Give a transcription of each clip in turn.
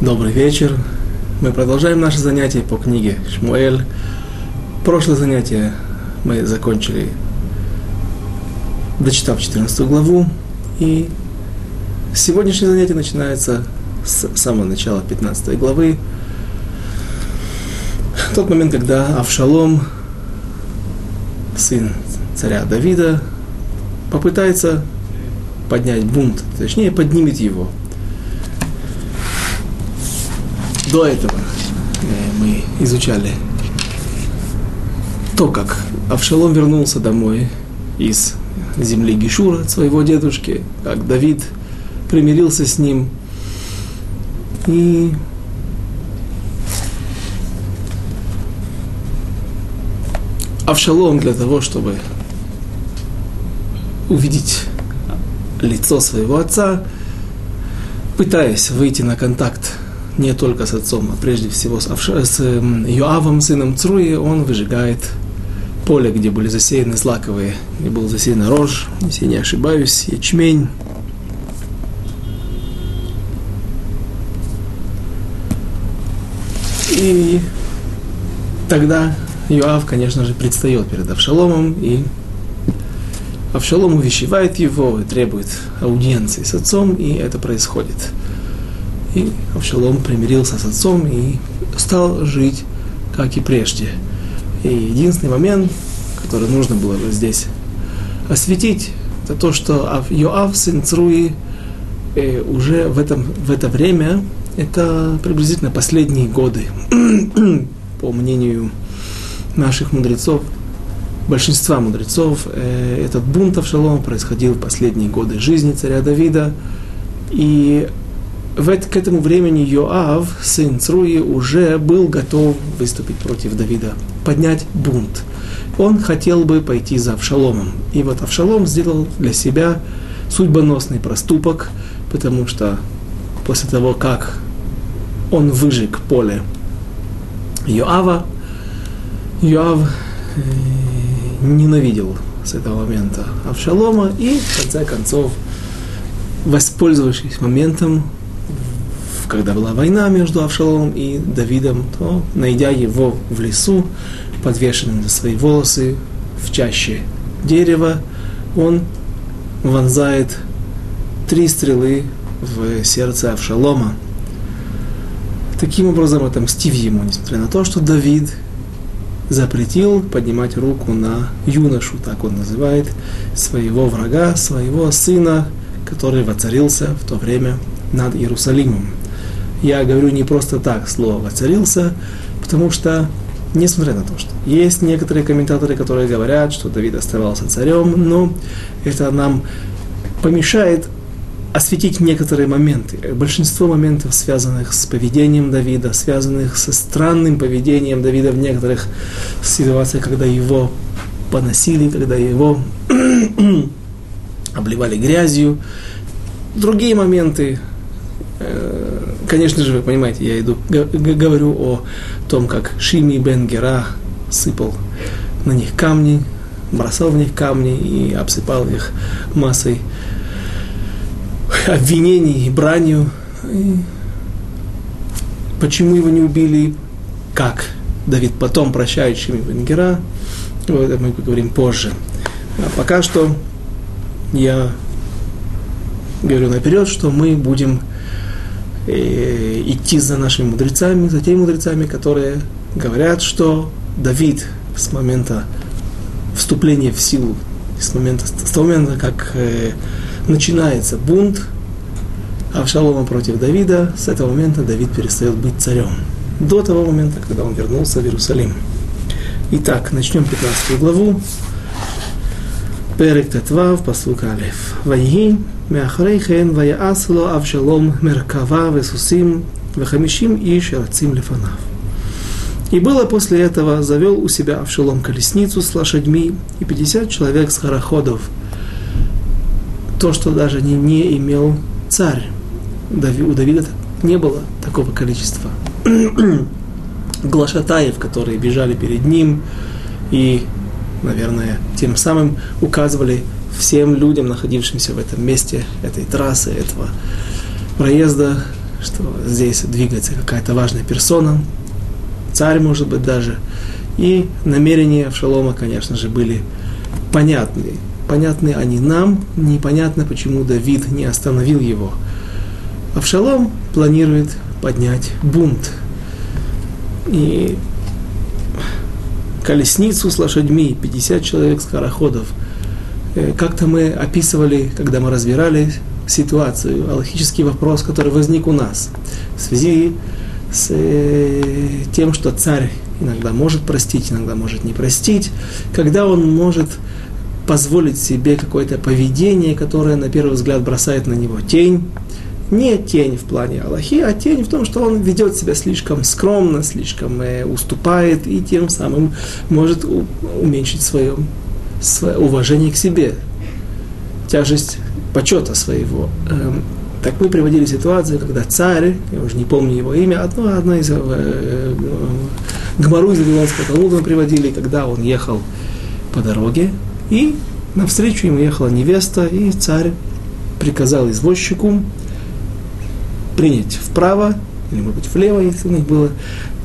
Добрый вечер. Мы продолжаем наше занятие по книге Шмуэль. Прошлое занятие мы закончили, дочитав 14 главу. И сегодняшнее занятие начинается с самого начала 15 главы. Тот момент, когда Авшалом, сын царя Давида, попытается поднять бунт, точнее поднимет его – до этого э, мы изучали то, как Авшалом вернулся домой из земли Гишура своего дедушки, как Давид примирился с ним. И Авшалом для того, чтобы увидеть лицо своего отца, пытаясь выйти на контакт не только с отцом, а прежде всего с, с Йоавом, сыном Цруи, он выжигает поле, где были засеяны злаковые, где был засеян рожь, если не ошибаюсь, ячмень. И тогда Йоав, конечно же, предстает перед Авшаломом, и Авшалом увещевает его и требует аудиенции с отцом, и это происходит. И Авшалом примирился с отцом и стал жить, как и прежде. И единственный момент, который нужно было здесь осветить, это то, что Йоав, сын Цруи, э, уже в, этом, в это время, это приблизительно последние годы, по мнению наших мудрецов, большинства мудрецов, э, этот бунт Авшалома происходил в последние годы жизни царя Давида, и в, к этому времени Йоав, сын Цруи, уже был готов выступить против Давида, поднять бунт. Он хотел бы пойти за Авшаломом. И вот Авшалом сделал для себя судьбоносный проступок, потому что после того, как он выжег поле Йоава, Йоав э, ненавидел с этого момента Авшалома и, в конце концов, воспользовавшись моментом, когда была война между Авшаломом и Давидом, то, найдя его в лесу, подвешенным за свои волосы в чаще дерева, он вонзает три стрелы в сердце Авшалома. Таким образом, отомстив ему, несмотря на то, что Давид запретил поднимать руку на юношу, так он называет, своего врага, своего сына, который воцарился в то время над Иерусалимом. Я говорю не просто так слово «воцарился», потому что, несмотря на то, что есть некоторые комментаторы, которые говорят, что Давид оставался царем, но это нам помешает осветить некоторые моменты. Большинство моментов, связанных с поведением Давида, связанных со странным поведением Давида в некоторых ситуациях, когда его поносили, когда его обливали грязью. Другие моменты, конечно же, вы понимаете, я иду, говорю о том, как Шими бен Гера сыпал на них камни, бросал в них камни и обсыпал их массой обвинений и бранью. И почему его не убили? Как Давид потом прощает Шими бен Гера? Вот мы поговорим позже. А пока что я говорю наперед, что мы будем э, идти за нашими мудрецами, за теми мудрецами, которые говорят, что Давид с момента вступления в силу, с, момента, с того момента, как э, начинается бунт Авшалома против Давида, с этого момента Давид перестает быть царем. До того момента, когда он вернулся в Иерусалим. Итак, начнем 15 главу. פרק ט"ו, פסוק א', ויהי מאחרי כן ויעש לו אבשלום מרכבה וסוסים וחמישים איש רצים לפניו. И было после этого, завел у себя Авшалом колесницу с лошадьми и 50 человек с хороходов. То, что даже не, не имел царь. У Давида не было такого количества глашатаев, которые бежали перед ним и наверное, тем самым указывали всем людям, находившимся в этом месте, этой трассы, этого проезда, что здесь двигается какая-то важная персона, царь, может быть, даже. И намерения Авшалома, конечно же, были понятны. Понятны они нам, непонятно, почему Давид не остановил его. Авшалом планирует поднять бунт. И колесницу с лошадьми, 50 человек скороходов. Э, как-то мы описывали, когда мы разбирали ситуацию, аллахический вопрос, который возник у нас в связи с э, тем, что царь иногда может простить, иногда может не простить, когда он может позволить себе какое-то поведение, которое на первый взгляд бросает на него тень. Не тень в плане Аллахи, а тень в том, что он ведет себя слишком скромно, слишком э, уступает и тем самым может у, уменьшить свое, уважение к себе, тяжесть почета своего. Эм, так мы приводили ситуацию, когда царь, я уже не помню его имя, одно, одно из э, э, Гмару из Вавилонского Талмуда мы приводили, когда он ехал по дороге, и навстречу ему ехала невеста, и царь приказал извозчику принять вправо, или, может быть, влево, если у них было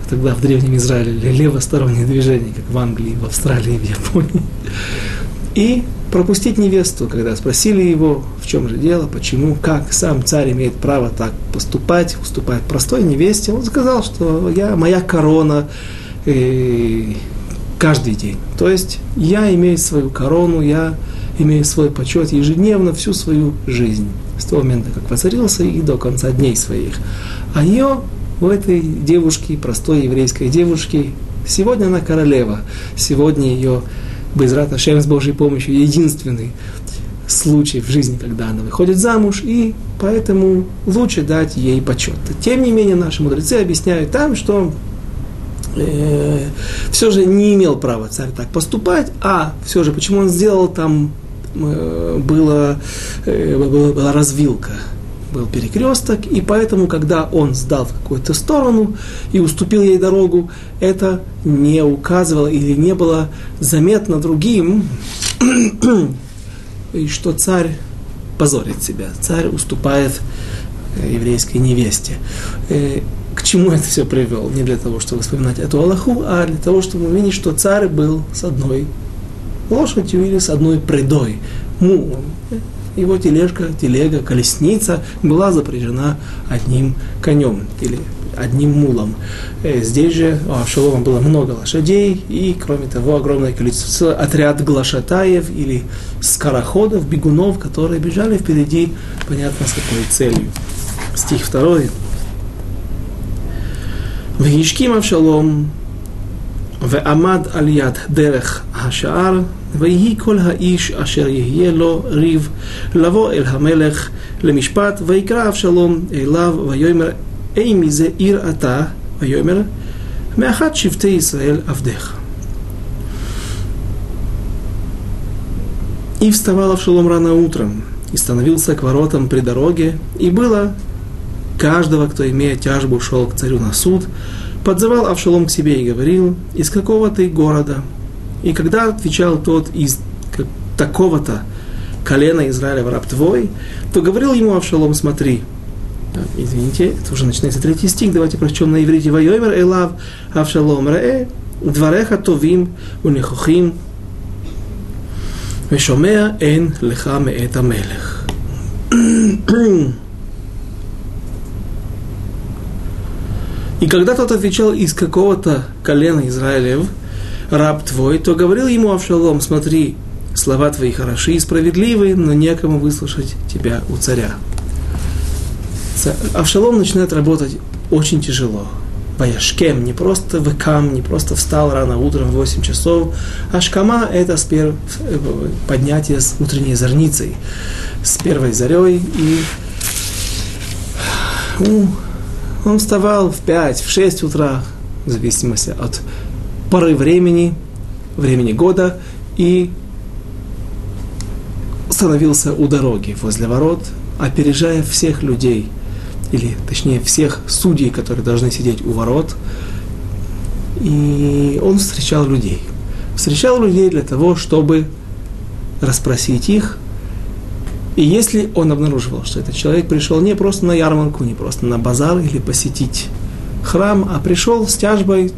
тогда в Древнем Израиле левостороннее движение, как в Англии, в Австралии, в Японии. И пропустить невесту, когда спросили его, в чем же дело, почему, как сам царь имеет право так поступать, уступать простой невесте, он сказал, что я, моя корона э, каждый день. То есть я имею свою корону, я имею свой почет ежедневно всю свою жизнь. С того момента, как воцарился и до конца дней своих. А ее, у этой девушки, простой еврейской девушки, сегодня она королева, сегодня ее Безрат Ашем с Божьей помощью единственный случай в жизни, когда она выходит замуж, и поэтому лучше дать ей почет. Тем не менее, наши мудрецы объясняют там, что э, все же не имел права царь так поступать, а все же почему он сделал там э, было, э, была развилка был перекресток, и поэтому, когда он сдал в какую-то сторону и уступил ей дорогу, это не указывало или не было заметно другим, и что царь позорит себя, царь уступает э, еврейской невесте. Э, к чему это все привел? Не для того, чтобы вспоминать эту Аллаху, а для того, чтобы увидеть, что царь был с одной лошадью или с одной предой, мулом его тележка, телега, колесница была запряжена одним конем или одним мулом. Э, здесь же у Авшалома было много лошадей, и, кроме того, огромное количество, отряд глашатаев или скороходов, бегунов, которые бежали впереди, понятно, с какой целью. Стих второй. Вишким Авшалом ועמד על יד דרך השער, ויהי כל האיש אשר יהיה לו ריב לבוא אל המלך למשפט, ויקרא אבשלום אליו, ויאמר, אי מזה עיר אתה, ויאמר, מאחת שבטי ישראל עבדיך. И вставал Авшалом рано утром, и становился к воротам при дороге, и было каждого, кто, имея тяжбу, шел к царю на суд, Подзывал Авшалом к себе и говорил, из какого ты города? И когда отвечал тот из такого-то колена Израилева раб твой, то говорил ему Авшалом, смотри, извините, это уже начинается третий стих, давайте прочтем на иврите, «Вайомер элав Авшалом ре двореха товим унихухим, вешомеа эн леха меэт мелех. И когда тот отвечал из какого-то колена Израилев, раб твой, то говорил ему Авшалом, смотри, слова твои хороши и справедливы, но некому выслушать тебя у царя. Авшалом начинает работать очень тяжело. Ваяшкем, не просто векам, не просто встал рано утром в 8 часов, а шкама – это спер... поднятие с утренней зорницей, с первой зарей и ну, он вставал в 5, в 6 утра, в зависимости от поры времени, времени года, и становился у дороги возле ворот, опережая всех людей, или точнее всех судей, которые должны сидеть у ворот. И он встречал людей. Встречал людей для того, чтобы расспросить их И если он обнаруживал, что этот человек пришел не просто на ярмарку, не просто на базар или посетить храм, а пришел с тяжбой,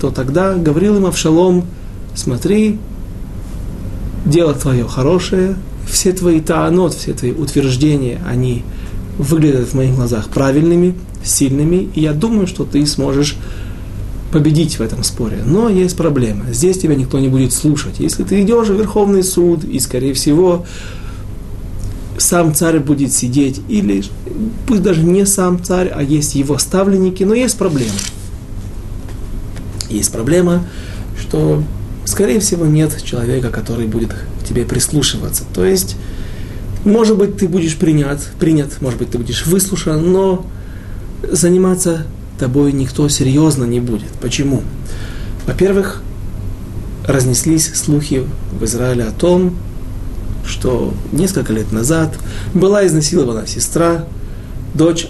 то тогда говорил им Авшалом, смотри, дело твое хорошее, все твои таанот, все твои утверждения, они выглядят в моих глазах правильными, сильными, и я думаю, что ты сможешь победить в этом споре. Но есть проблема. Здесь тебя никто не будет слушать. Если ты идешь в Верховный суд, и, скорее всего, сам царь будет сидеть, или пусть даже не сам царь, а есть его ставленники, но есть проблема. Есть проблема, что, скорее всего, нет человека, который будет к тебе прислушиваться. То есть, может быть, ты будешь принят, принят, может быть, ты будешь выслушан, но заниматься тобой никто серьезно не будет. Почему? Во-первых, разнеслись слухи в Израиле о том, что несколько лет назад была изнасилована сестра, дочь,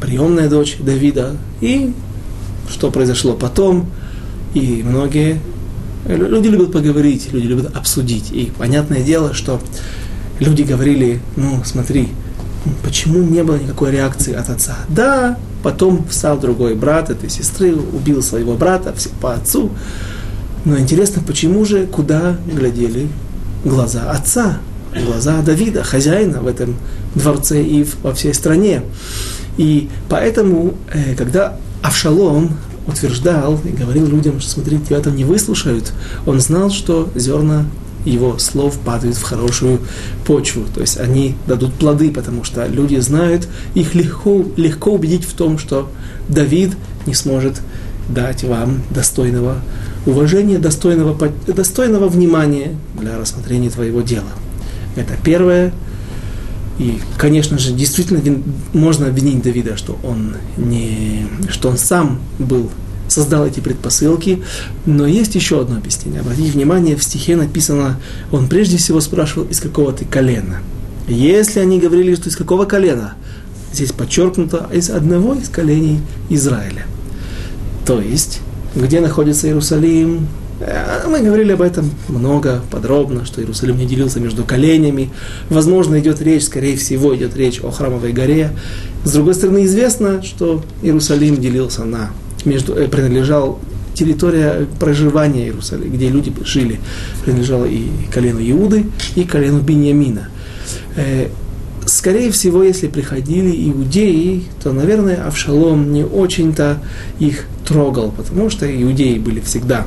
приемная дочь Давида, и что произошло потом, и многие люди любят поговорить, люди любят обсудить, и понятное дело, что люди говорили, ну смотри, почему не было никакой реакции от отца? Да, потом встал другой брат этой сестры, убил своего брата по отцу, но интересно, почему же, куда глядели глаза отца? Глаза Давида, хозяина в этом дворце и во всей стране. И поэтому, э, когда Авшалом утверждал и говорил людям, что смотрите, тебя там не выслушают, он знал, что зерна его слов падают в хорошую почву. То есть они дадут плоды, потому что люди знают, их легко, легко убедить в том, что Давид не сможет дать вам достойного уважения, достойного, достойного внимания для рассмотрения твоего дела. Это первое. И, конечно же, действительно можно обвинить Давида, что он, не, что он сам был, создал эти предпосылки. Но есть еще одно объяснение. Обратите внимание, в стихе написано, он прежде всего спрашивал, из какого ты колена. Если они говорили, что из какого колена, здесь подчеркнуто, из одного из коленей Израиля. То есть, где находится Иерусалим, мы говорили об этом много, подробно, что Иерусалим не делился между коленями. Возможно, идет речь, скорее всего, идет речь о храмовой горе. С другой стороны, известно, что Иерусалим делился на, между, э, принадлежал территория проживания Иерусалима, где люди жили, принадлежала и колену Иуды, и колену Беньямина. Э, скорее всего, если приходили иудеи, то, наверное, Авшалом не очень-то их трогал, потому что иудеи были всегда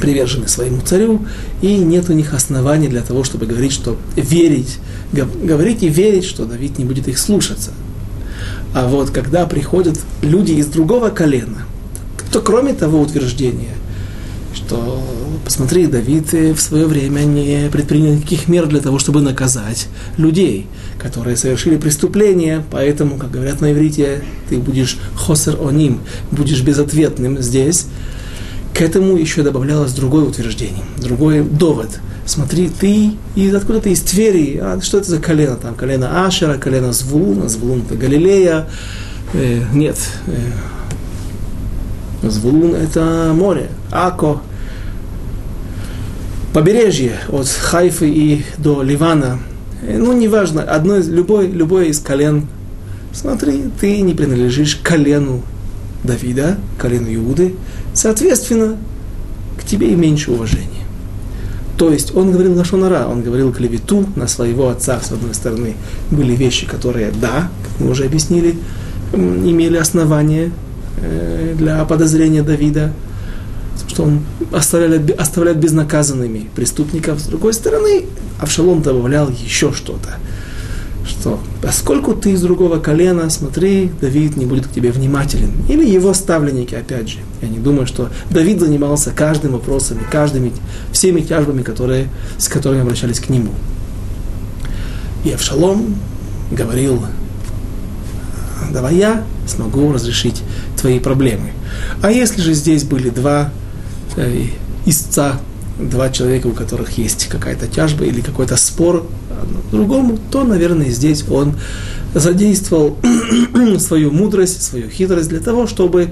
привержены своему царю, и нет у них оснований для того, чтобы говорить, что верить, говорить и верить, что Давид не будет их слушаться. А вот когда приходят люди из другого колена, то кроме того утверждения, что, посмотри, Давид в свое время не предпринял никаких мер для того, чтобы наказать людей, которые совершили преступление, поэтому, как говорят на иврите, ты будешь хосер оним, будешь безответным здесь, к этому еще добавлялось другое утверждение, другой довод. Смотри, ты из откуда ты из Твери, а что это за колено там? Колено Ашера, колено Звулуна, Звулун это Галилея. Э, нет, э, Звулун это море, Ако. Побережье от Хайфы и до Ливана. Э, ну, неважно, одно из, любой, любое из колен. Смотри, ты не принадлежишь колену Давида, колену Иуды, соответственно, к тебе и меньше уважения. То есть он говорил на Шонара, он говорил клевету на своего отца, с одной стороны. Были вещи, которые, да, как мы уже объяснили, имели основания э, для подозрения Давида, что он оставляет, оставляет безнаказанными преступников. С другой стороны, Авшалом добавлял еще что-то что поскольку ты из другого колена, смотри, Давид не будет к тебе внимателен. Или его ставленники, опять же. Я не думаю, что Давид занимался каждым вопросом, каждыми, всеми тяжбами, которые, с которыми обращались к нему. И Авшалом говорил, давай я смогу разрешить твои проблемы. А если же здесь были два э, истца, два человека, у которых есть какая-то тяжба или какой-то спор другому, то, наверное, здесь он задействовал свою мудрость, свою хитрость для того, чтобы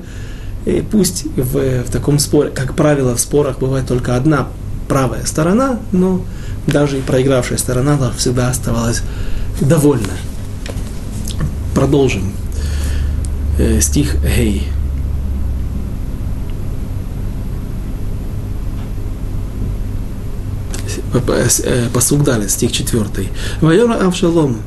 э, пусть в, в таком споре, как правило, в спорах бывает только одна правая сторона, но даже и проигравшая сторона всегда оставалась довольна. Продолжим. Э, стих Гей. Э, посук далее, стих 4. Вайора Авшалом,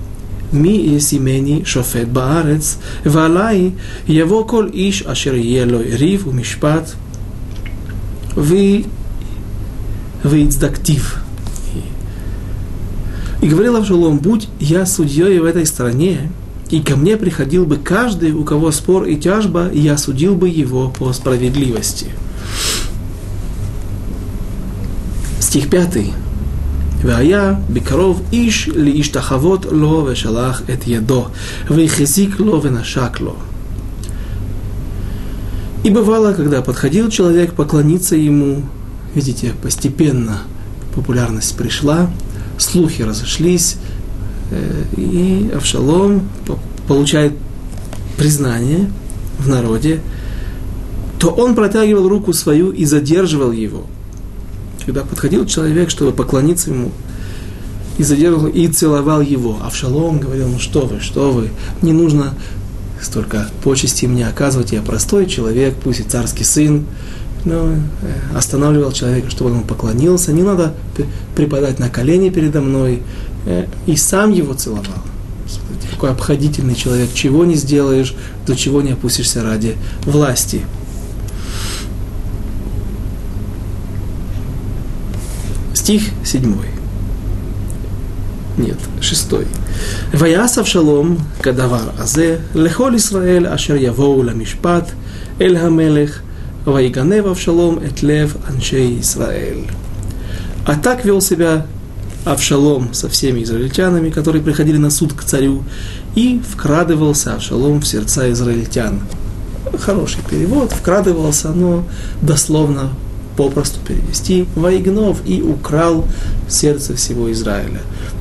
ми есимени шофет баарец, валай его кол иш ашер елой рив у мишпат, вы выицдактив. И говорил Авшалом, будь я судьей в этой стране, и ко мне приходил бы каждый, у кого спор и тяжба, и я судил бы его по справедливости. Стих пятый. והיה בקרוב איש להשתחוות לו ושלח את ידו, והחזיק לו ונשק לו. И бывало, когда подходил человек поклониться ему, видите, постепенно популярность пришла, слухи разошлись, э, и Авшалом получает признание в народе, то он протягивал руку свою и задерживал его – когда подходил человек, чтобы поклониться ему, и задерживал, и целовал его. А в шалом говорил, ну что вы, что вы, не нужно столько почести мне оказывать, я простой человек, пусть и царский сын, но э, останавливал человека, чтобы он поклонился, не надо припадать на колени передо мной, э, и сам его целовал. Какой обходительный человек, чего не сделаешь, до чего не опустишься ради власти. стих 7. Нет, 6. Ваясав шалом кадавар азе лехол Исраэль ашер явоу ламишпат эль хамелех вайганев авшалом эт лев аншей Исраэль. А так вел себя Авшалом со всеми израильтянами, которые приходили на суд к царю, и вкрадывался Авшалом в сердца израильтян. Хороший перевод, вкрадывался, но дословно попросту перевести, воигнов и украл сердце всего Израиля.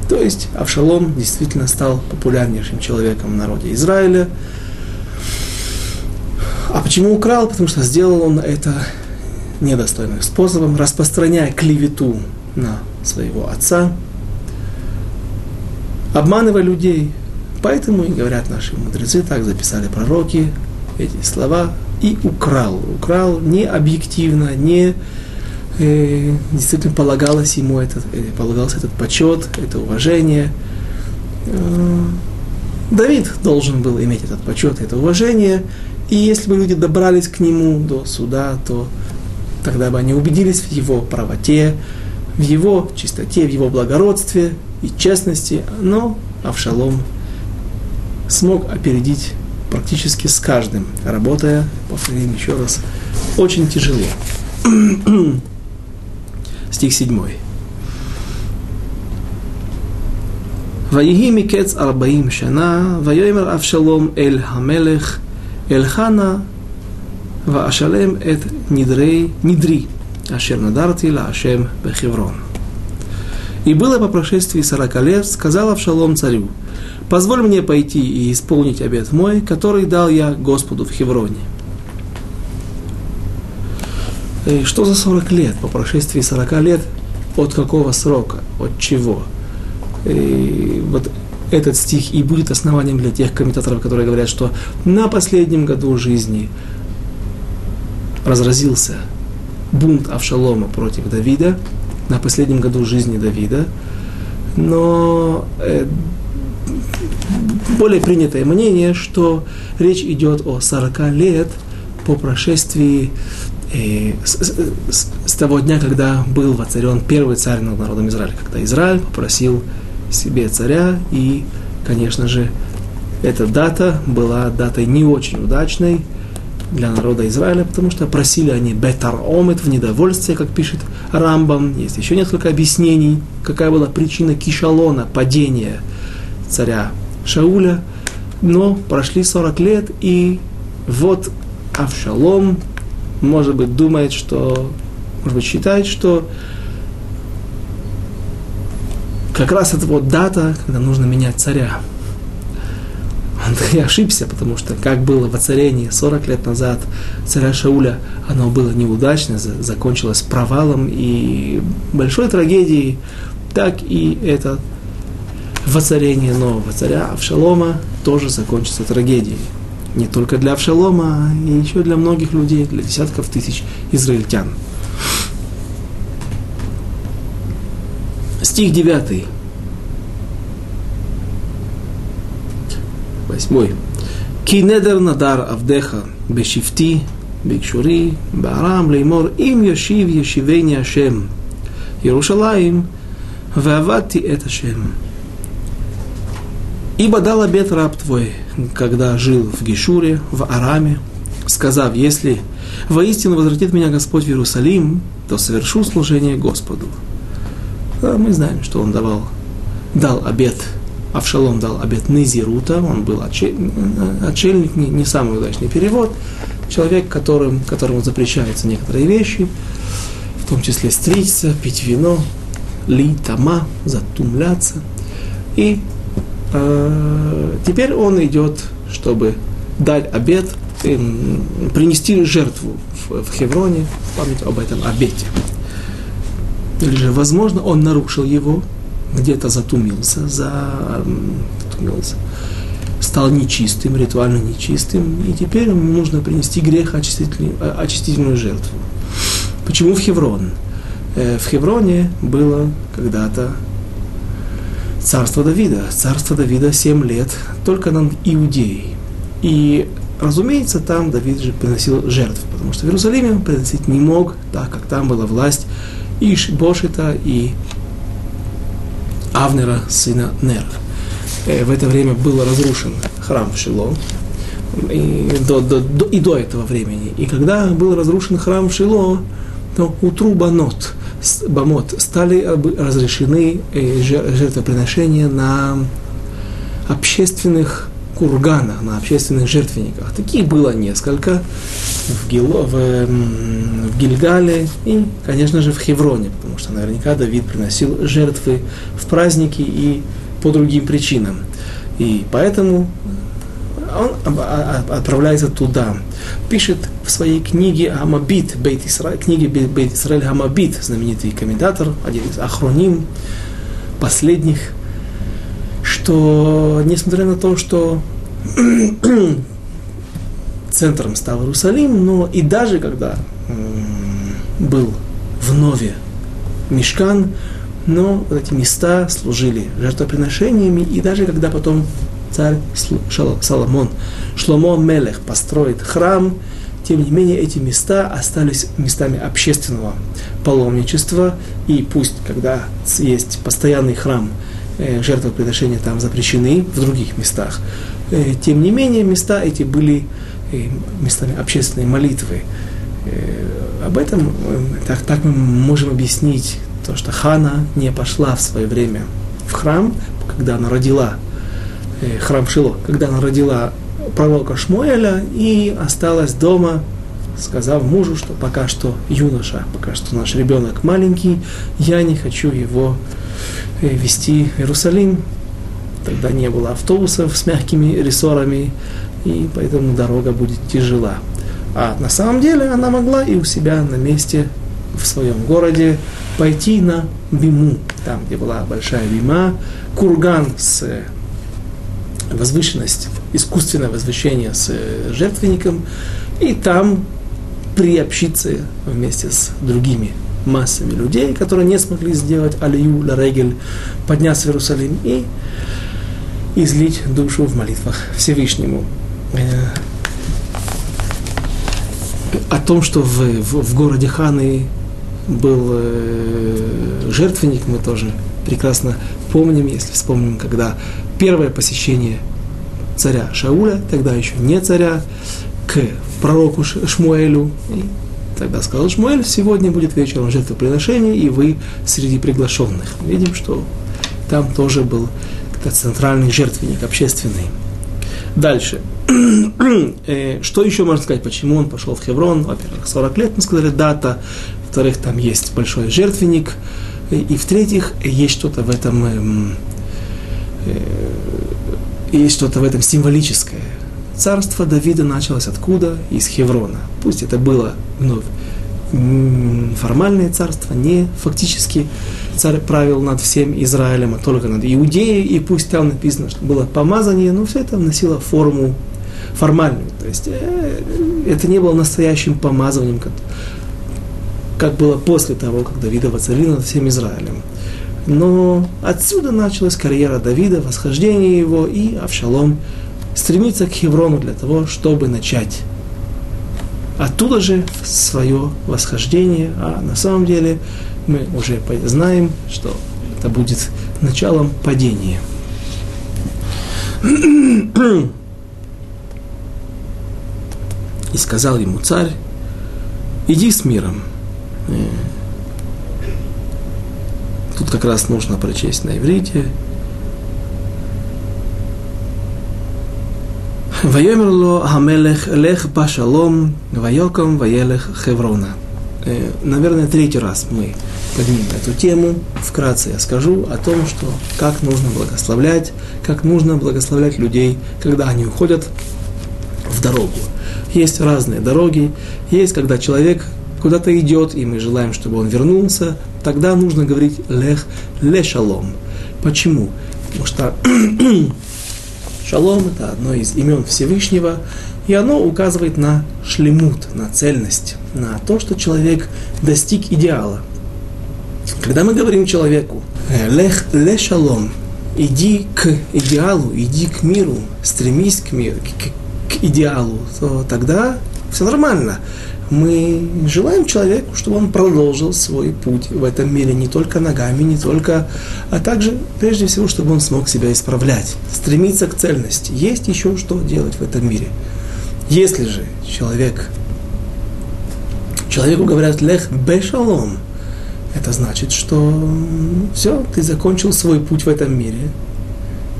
То есть Авшалом действительно стал популярнейшим человеком в народе Израиля. А почему украл? Потому что сделал он это недостойным способом, распространяя клевету на своего отца, обманывая людей. Поэтому и говорят наши мудрецы, так записали пророки, эти слова, и украл. Украл не объективно, не э, действительно полагалось ему этот, э, полагался этот почет, это уважение. Э, Давид должен был иметь этот почет, это уважение, и если бы люди добрались к нему до суда, то тогда бы они убедились в его правоте, в его чистоте, в его благородстве и честности, но Авшалом смог опередить практически с каждым, работая, повторим еще раз, очень тяжело. Стих 7. ויהי מקץ ארבעים שנה, ויאמר אבשלום אל המלך, אל חנה, ואשלם את נדרי, נדרי, אשר נדרתי להשם בחברון. И было по прошествии сорока лет, сказал Авшалом царю, позволь мне пойти и исполнить обет мой, который дал я Господу в Хевроне. И что за 40 лет? По прошествии 40 лет от какого срока? От чего? И вот этот стих и будет основанием для тех комментаторов, которые говорят, что на последнем году жизни разразился бунт Авшалома против Давида, на последнем году жизни Давида, но э, более принятое мнение, что речь идет о 40 лет по прошествии э, с, с, с того дня, когда был воцарен первый царь над народом Израиля, когда Израиль попросил себе царя, и, конечно же, эта дата была датой не очень удачной для народа Израиля, потому что просили они бетар омет в недовольстве, как пишет Рамбам. Есть еще несколько объяснений, какая была причина кишалона, падения царя Шауля. Но прошли 40 лет, и вот Авшалом может быть, думает, что, может быть, считает, что как раз это вот дата, когда нужно менять царя. Он и ошибся, потому что как было воцарение 40 лет назад царя Шауля, оно было неудачно, закончилось провалом и большой трагедией так и это воцарение нового царя Авшалома тоже закончится трагедией. Не только для Авшалома, и еще для многих людей, для десятков тысяч израильтян. Стих 9. Восьмой. Кинедер надар авдеха бешифти бикшури барам леймор им яшив яшивени Ашем Иерушалаим вавати это Ашем. Ибо дал обет раб твой, когда жил в Гешуре, в Араме, сказав, если воистину возвратит меня Господь в Иерусалим, то совершу служение Господу. Да, мы знаем, что он давал, дал обет, Авшалом дал обет Низирута, он был отшельник, не, не самый удачный перевод, человек, которым, которому запрещаются некоторые вещи, в том числе стричься, пить вино, ли, тама, затумляться. И теперь он идет, чтобы дать обед, принести жертву в, Хевроне в память об этом обете. Или же, возможно, он нарушил его, где-то затумился, затумился, стал нечистым, ритуально нечистым, и теперь ему нужно принести грех очистительную, очистительную жертву. Почему в Хеврон? Э, в Хевроне было когда-то царство Давида. Царство Давида 7 лет только над Иудеей. И, разумеется, там Давид же приносил жертвы, потому что в Иерусалиме он приносить не мог, так как там была власть Иш Бошита и Авнера, сына Нера. Э, в это время был разрушен храм в Шило, и до, до, до, и до этого времени. И когда был разрушен храм в Шило, то у Трубанот, Бамот стали разрешены э, жертвоприношения на общественных курганах, на общественных жертвенниках. Таких было несколько в, Гило, в, в Гильгале и, конечно же, в Хевроне, потому что наверняка Давид приносил жертвы в праздники и по другим причинам. И поэтому он отправляется туда. Пишет в своей книге Амабит, Бейт Исраиль, книге Бейт Исраиль Амабит, знаменитый комментатор, один из охроним, последних, что несмотря на то, что центром стал Иерусалим, но и даже когда был в Нове Мешкан, но эти места служили жертвоприношениями, и даже когда потом царь Соломон, Шломо Мелех построит храм, тем не менее эти места остались местами общественного паломничества, и пусть, когда есть постоянный храм, э, жертвоприношения там запрещены в других местах, э, тем не менее места эти были э, местами общественной молитвы. Об этом так, так мы можем объяснить то, что Хана не пошла в свое время в храм, когда она родила храм Шило, когда она родила пророка Шмуэля и осталась дома, сказав мужу, что пока что юноша, пока что наш ребенок маленький, я не хочу его э, вести в Иерусалим. Тогда не было автобусов с мягкими рессорами, и поэтому дорога будет тяжела. А на самом деле она могла и у себя на месте в своем городе пойти на Биму, там, где была большая Бима, курган с возвышенность, искусственное возвышение с э, жертвенником, и там приобщиться вместе с другими массами людей, которые не смогли сделать алию ла регель, подняться в Иерусалим и излить душу в молитвах Всевышнему. Э, о том, что в, в, в городе Ханы был э, жертвенник, мы тоже прекрасно помним, если вспомним, когда первое посещение царя Шауля, тогда еще не царя, к пророку Шмуэлю. И тогда сказал Шмуэль, сегодня будет вечером жертвоприношение, и вы среди приглашенных. Видим, что там тоже был центральный жертвенник, общественный. Дальше. Э, что еще можно сказать, почему он пошел в Хеврон? Во-первых, 40 лет, мы сказали, дата. Во-вторых, там есть большой жертвенник. И в-третьих, есть что-то в этом эм, есть что-то в этом символическое. Царство Давида началось откуда? Из Хеврона. Пусть это было вновь формальное царство, не фактически царь правил над всем Израилем, а только над Иудеей, и пусть там написано, что было помазание, но все это носило форму формальную. То есть э, это не было настоящим помазыванием, как, как было после того, как Давида воцарили над всем Израилем. Но отсюда началась карьера Давида, восхождение его, и Авшалом стремится к Хеврону для того, чтобы начать оттуда же свое восхождение, а на самом деле мы уже знаем, что это будет началом падения. И сказал ему царь, иди с миром. Тут как раз нужно прочесть на иврите. Вайомерло хамелех лех башалом вайоком ваелех хеврона. Э, наверное, третий раз мы поднимем эту тему. Вкратце я скажу о том, что как нужно благословлять, как нужно благословлять людей, когда они уходят в дорогу. Есть разные дороги. Есть, когда человек куда-то идет, и мы желаем, чтобы он вернулся, тогда нужно говорить лех ле шалом. Почему? Потому что Шалом – это одно из имен Всевышнего, и оно указывает на шлемут, на цельность, на то, что человек достиг идеала. Когда мы говорим человеку «лех ле шалом», иди к идеалу, иди к миру, стремись к миру, к, к идеалу, то тогда все нормально мы желаем человеку, чтобы он продолжил свой путь в этом мире не только ногами, не только, а также, прежде всего, чтобы он смог себя исправлять, стремиться к цельности. Есть еще что делать в этом мире. Если же человек, человеку говорят «лех бешалом», это значит, что все, ты закончил свой путь в этом мире,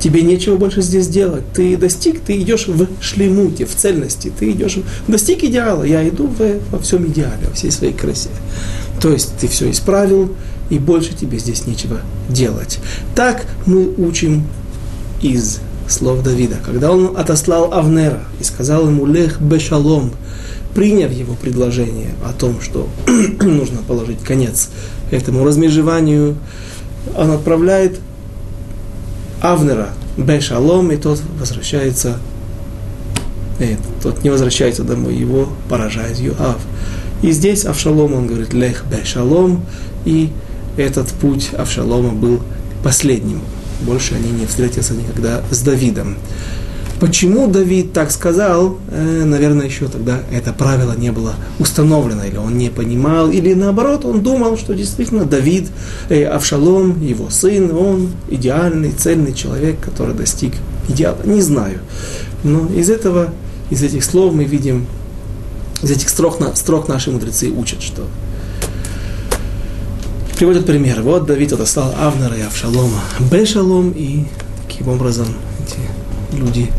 тебе нечего больше здесь делать. Ты достиг, ты идешь в шлемуте, в цельности, ты идешь, достиг идеала, я иду в, во всем идеале, во всей своей красе. То есть ты все исправил, и больше тебе здесь нечего делать. Так мы учим из слов Давида. Когда он отослал Авнера и сказал ему «Лех бешалом», приняв его предложение о том, что нужно положить конец этому размежеванию, он отправляет Авнера Бешалом, и тот возвращается, нет, тот не возвращается домой, его поражает Юав. И здесь Авшалом, он говорит, Лех Бешалом, и этот путь Авшалома был последним. Больше они не встретятся никогда с Давидом. Почему Давид так сказал, э, наверное, еще тогда это правило не было установлено, или он не понимал, или наоборот, он думал, что действительно Давид, э, Авшалом, его сын, он идеальный, цельный человек, который достиг идеала. Не знаю. Но из этого, из этих слов мы видим, из этих строк, строк наши мудрецы учат, что приводят пример. Вот Давид отослал Авнера и Авшалома Бешалом, и таким образом эти люди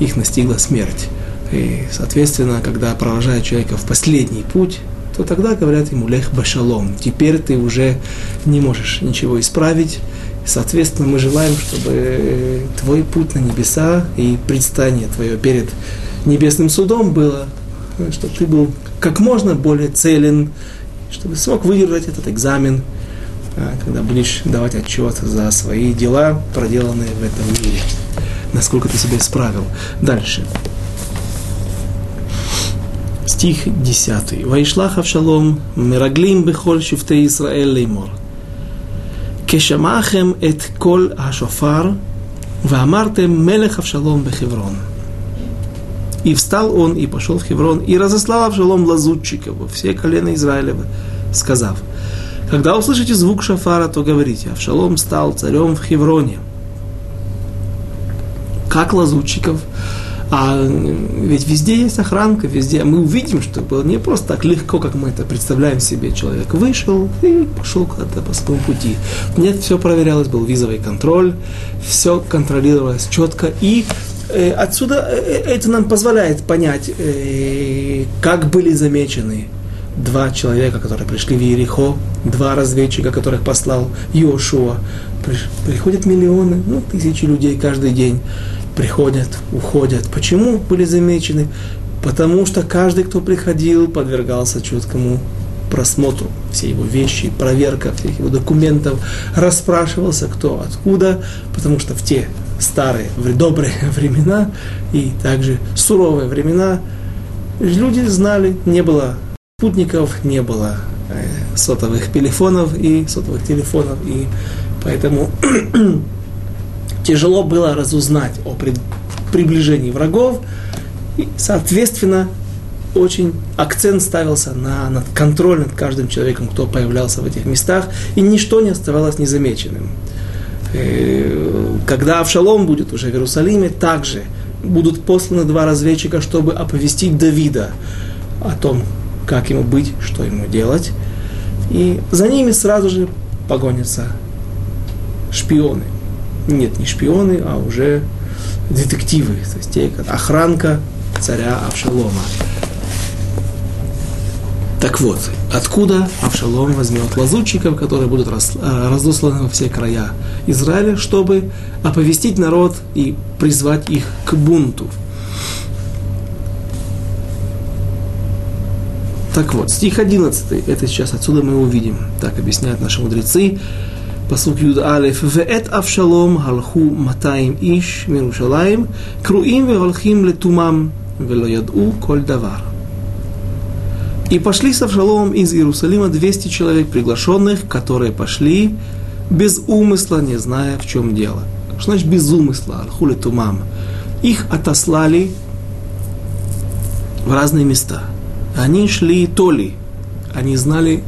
их настигла смерть. И, соответственно, когда провожают человека в последний путь, то тогда говорят ему «лех башалом». Теперь ты уже не можешь ничего исправить. Соответственно, мы желаем, чтобы твой путь на небеса и предстание твое перед небесным судом было, чтобы ты был как можно более целен, чтобы смог выдержать этот экзамен, а, когда будешь давать отчет за свои дела, проделанные в этом мире насколько ты себя исправил. Дальше. Стих 10. Вайшлах Авшалом, Мераглим Бехоль Шифте Исраэль Леймор. Кешамахем эт кол ашофар, ваамартем мелех Авшалом Бехеврон. И встал он, и пошел в Хеврон, и разослал Авшалом лазутчиков во все колена Израилева, сказав, когда услышите звук шафара, то говорите, Авшалом стал царем в Хевроне – как лазутчиков. А ведь везде есть охранка, везде. Мы увидим, что было не просто так легко, как мы это представляем себе. Человек вышел и пошел куда-то по своему пути. Нет, все проверялось, был визовый контроль, все контролировалось четко. И э, отсюда э, это нам позволяет понять, э, как были замечены два человека, которые пришли в Иерихо, два разведчика, которых послал Йошуа. Приходят миллионы, ну, тысячи людей каждый день приходят, уходят. Почему были замечены? Потому что каждый, кто приходил, подвергался четкому просмотру всей его вещи, проверка всех его документов, расспрашивался кто откуда, потому что в те старые, в добрые времена и также суровые времена люди знали, не было спутников, не было э, сотовых телефонов и сотовых телефонов, и поэтому тяжело было разузнать о приближении врагов, и, соответственно, очень акцент ставился на, на контроль над каждым человеком, кто появлялся в этих местах, и ничто не оставалось незамеченным. Э, когда Авшалом будет уже в Иерусалиме, также будут посланы два разведчика, чтобы оповестить Давида о том, как ему быть, что ему делать. И за ними сразу же погонятся шпионы. Нет, не шпионы, а уже детективы, то есть те, охранка царя Авшалома. Так вот, откуда Авшалом возьмет лазутчиков, которые будут э, разосланы во все края Израиля, чтобы оповестить народ и призвать их к бунту? Так вот, стих 11, это сейчас отсюда мы увидим. Так объясняют наши мудрецы. פסוק י"א, ואת אבשלום הלכו 200 איש מירושלים, קרואים והולכים לתומם, ולא ידעו כל דבר. И пошли с Авшаломом из Иерусалима 200 человек приглашенных, которые пошли без умысла, не зная, в чем дело. Что значит без умысла? Хули тумам. Их отослали в разные места. Они шли то ли, они знали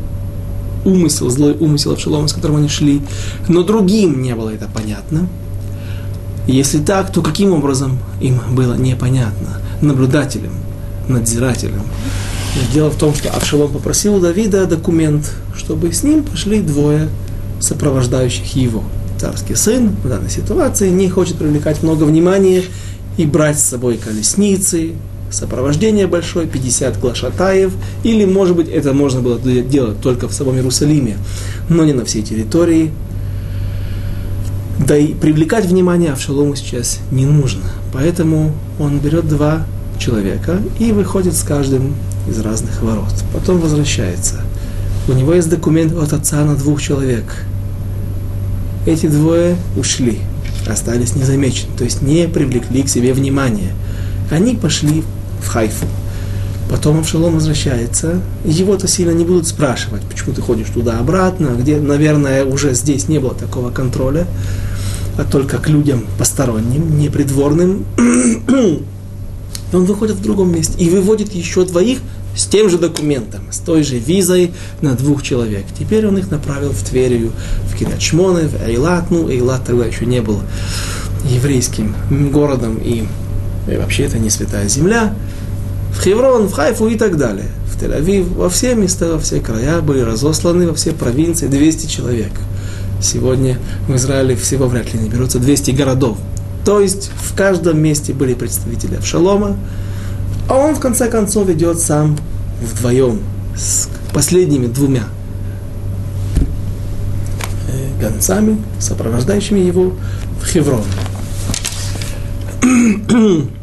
умысел, злой умысел Авшалома, с которым они шли, но другим не было это понятно. Если так, то каким образом им было непонятно? Наблюдателям, надзирателям. Дело в том, что Авшалом попросил у Давида документ, чтобы с ним пошли двое сопровождающих его. Царский сын в данной ситуации не хочет привлекать много внимания и брать с собой колесницы, сопровождение большое, 50 глашатаев, или, может быть, это можно было делать только в самом Иерусалиме, но не на всей территории. Да и привлекать внимание Авшалому сейчас не нужно. Поэтому он берет два человека и выходит с каждым из разных ворот. Потом возвращается. У него есть документ от отца на двух человек. Эти двое ушли, остались незамечены, то есть не привлекли к себе внимания. Они пошли в Хайфу. Потом Авшалом возвращается. Его-то сильно не будут спрашивать, почему ты ходишь туда-обратно, где, наверное, уже здесь не было такого контроля, а только к людям посторонним, непридворным. И он выходит в другом месте и выводит еще двоих с тем же документом, с той же визой на двух человек. Теперь он их направил в Тверию, в Кирячмоне, в Эйлат. Ну, Эйлат тогда еще не был еврейским городом, и, и вообще это не святая земля. В Хеврон, в Хайфу и так далее. В Тель-Авив, во все места, во все края были разосланы, во все провинции 200 человек. Сегодня в Израиле всего вряд ли наберутся 200 городов. То есть в каждом месте были представители Авшалома, а он в конце концов идет сам вдвоем с последними двумя э, гонцами, сопровождающими его в Хеврон.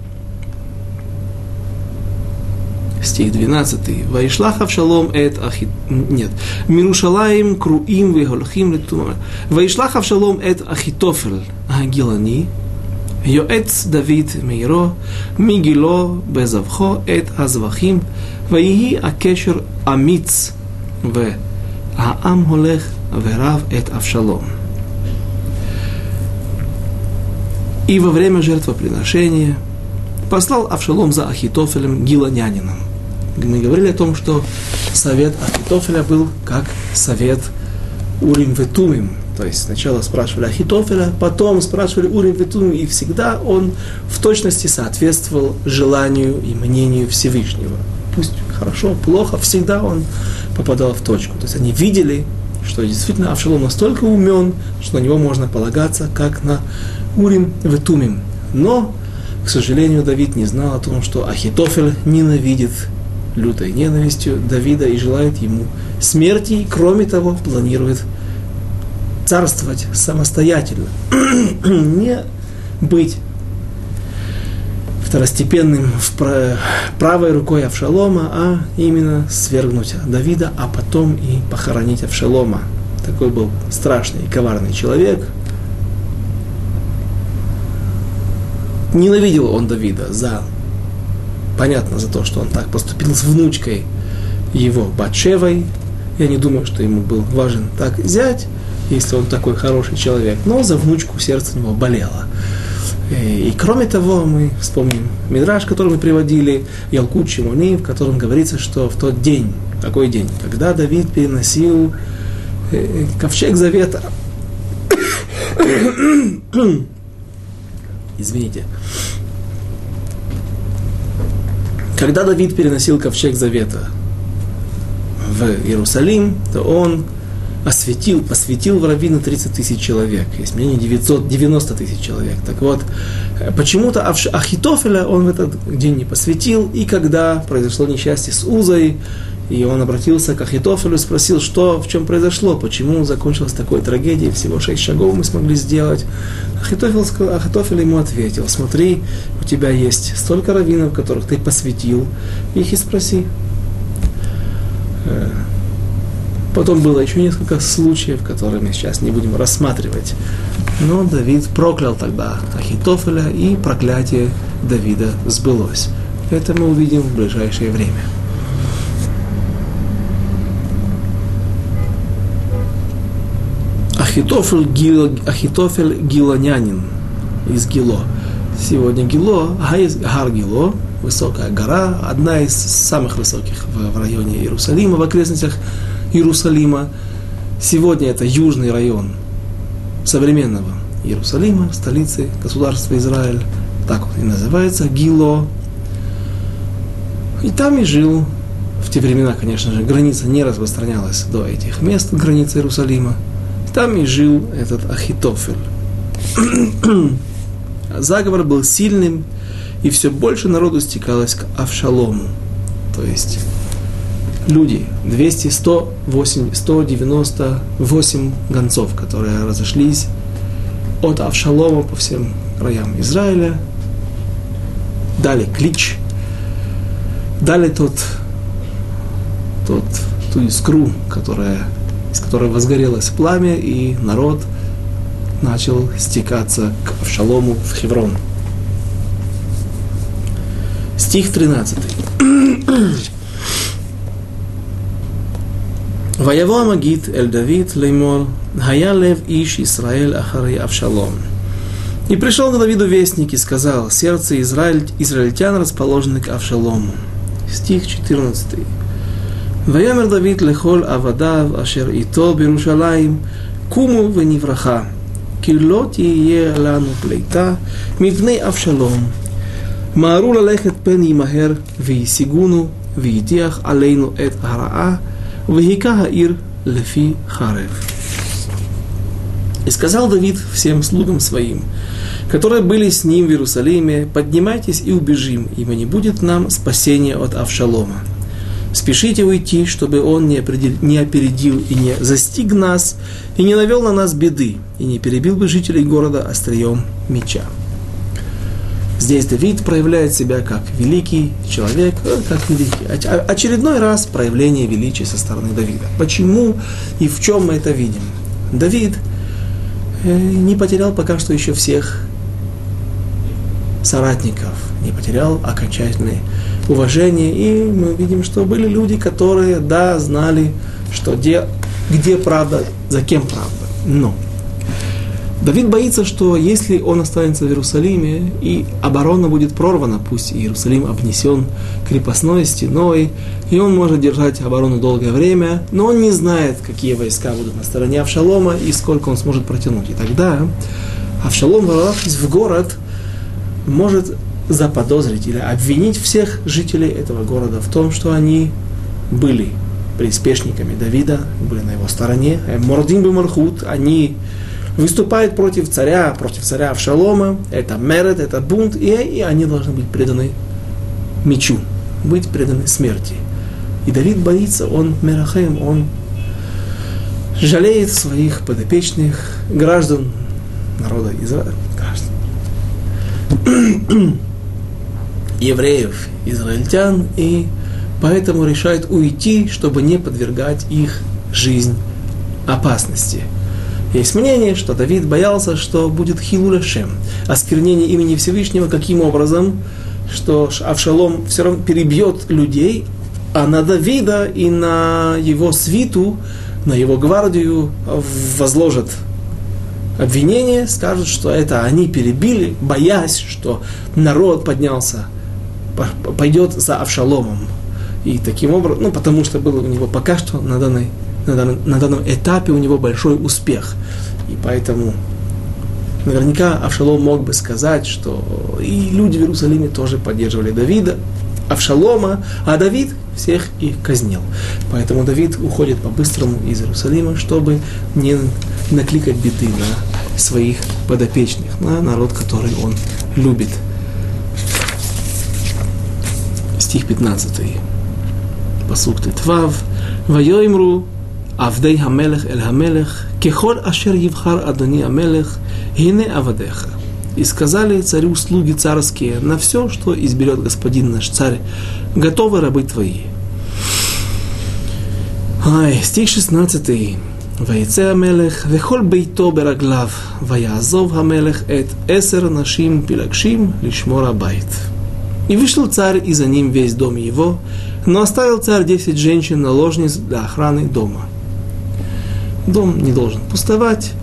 Стих 12. Вайшлах Авшалом эт ахит... Нет. Мирушалаем круим веголхим летума. Вайшлах Авшалом эт ахитофель агилани. יועץ דוד מעירו, מגילו בזבחו את הזבחים, ויהי הקשר אמיץ, והעם הולך ורב את אבשלום. И во время жертвоприношения послал Авшалом за Ахитофелем Гиланянином. Мы говорили о том, что совет Ахитофеля был как совет Урим Ветумим, то есть сначала спрашивали Ахитофеля, потом спрашивали Урим Ветумим, и всегда он в точности соответствовал желанию и мнению Всевышнего. Пусть хорошо, плохо, всегда он попадал в точку. То есть они видели, что действительно Авшалом настолько умен, что на него можно полагаться, как на Урим Ветумим. Но, к сожалению, Давид не знал о том, что Ахитофель ненавидит лютой ненавистью Давида и желает ему смерти, и кроме того, планирует царствовать самостоятельно, не быть второстепенным в правой рукой Авшалома, а именно свергнуть Давида, а потом и похоронить Авшалома. Такой был страшный и коварный человек. Ненавидел он Давида за, понятно, за то, что он так поступил с внучкой его Батшевой. Я не думаю, что ему был важен так взять, если он такой хороший человек. Но за внучку сердце у него болело. И кроме того, мы вспомним Мидраж, который мы приводили, Ялкут Шимони, в котором говорится, что в тот день, какой день, когда Давид переносил э, ковчег завета, извините, когда Давид переносил ковчег завета в Иерусалим, то он осветил, посвятил в раввины 30 тысяч человек. Есть мнение 990 тысяч человек. Так вот, э, почему-то Ахитофеля он в этот день не посвятил, и когда произошло несчастье с Узой, и он обратился к Ахитофелю спросил, что, в чем произошло, почему закончилась такой трагедией, всего шесть шагов мы смогли сделать. Ахитофель, Ахитофель ему ответил, смотри, у тебя есть столько раввинов, которых ты посвятил, их и спроси. Э, Потом было еще несколько случаев, которые мы сейчас не будем рассматривать. Но Давид проклял тогда Ахитофеля, и проклятие Давида сбылось. Это мы увидим в ближайшее время. Ахитофель, Гил, Ахитофель Гилонянин из Гило. Сегодня Гило, Гар Гило, высокая гора, одна из самых высоких в, в районе Иерусалима, в окрестностях Иерусалима. Сегодня это южный район современного Иерусалима, столицы государства Израиль. Так он и называется, Гило. И там и жил. В те времена, конечно же, граница не распространялась до этих мест, граница Иерусалима. Там и жил этот Ахитофель. Заговор был сильным, и все больше народу стекалось к Авшалому. То есть люди, 200, 108, 198 гонцов, которые разошлись от Авшалома по всем краям Израиля, дали клич, дали тот, тот, ту искру, которая, из которой возгорелось пламя, и народ начал стекаться к Авшалому в Хеврон. Стих 13. ויבוא המגיד אל דוד לאמור, היה лев иш Исраэль ахарей Авшалом. И пришел к Давиду вестник и сказал, сердце Израиль, израильтян расположены к Авшалому. Стих 14. ויאמר דוד לכל עבדיו אשר איתו בירושלים, קומו ונברכה, כי לא תהיה לנו פליטה מפני אבשלום. מהרו ללכת פן ימהר וישיגונו ויטיח עלינו את הרעה Вахика Хаир Лефи Харев. И сказал Давид всем слугам своим, которые были с ним в Иерусалиме, поднимайтесь и убежим, ибо не будет нам спасения от Авшалома. Спешите уйти, чтобы он не, опередил и не застиг нас, и не навел на нас беды, и не перебил бы жителей города острием меча. Здесь Давид проявляет себя как великий человек, э, как великий. Очередной раз проявление величия со стороны Давида. Почему и в чем мы это видим? Давид э, не потерял пока что еще всех соратников, не потерял окончательное уважение. И мы видим, что были люди, которые, да, знали, что где, где правда, за кем правда. Но Давид боится, что если он останется в Иерусалиме, и оборона будет прорвана, пусть Иерусалим обнесен крепостной стеной, и он может держать оборону долгое время, но он не знает, какие войска будут на стороне Авшалома и сколько он сможет протянуть. И тогда Авшалом, ворвавшись в город, может заподозрить или обвинить всех жителей этого города в том, что они были приспешниками Давида, были на его стороне. Мордим бы Мархут, они выступает против царя, против царя Авшалома, это мерет, это бунт, и, и они должны быть преданы мечу, быть преданы смерти. И Давид боится, он мерахем, он жалеет своих подопечных граждан народа Израиля. Граждан. Евреев, израильтян, и поэтому решает уйти, чтобы не подвергать их жизнь опасности. Есть мнение, что Давид боялся, что будет хилуляшем, осквернение имени Всевышнего, каким образом, что Авшалом все равно перебьет людей, а на Давида и на его свиту, на его гвардию возложат обвинение, скажут, что это они перебили, боясь, что народ поднялся, пойдет за Авшаломом. И таким образом, ну, потому что было у него пока что на, данной, на, данном, на данном этапе у него большой успех. И поэтому наверняка Авшалом мог бы сказать, что и люди в Иерусалиме тоже поддерживали Давида, Авшалома, а Давид всех их казнил. Поэтому Давид уходит по-быстрому из Иерусалима, чтобы не накликать беды на своих подопечных, на народ, который он любит Стих 15. פסוק ט"ו, ויאמרו עבדי המלך אל המלך, ככל אשר יבחר אדוני המלך, הנה עבדיך. И сказали царю слуги царские, на все, что изберет господин наш царь, готовы рабы твои. Ай, стих 16. ויצא המלך וכל ביתו ברגליו, ויעזוב המלך את עשר נשים פילגשים לשמור הבית. И вышел царь, и за ним весь дом его, но оставил царь десять женщин-наложниц для охраны дома. Дом не должен пустовать.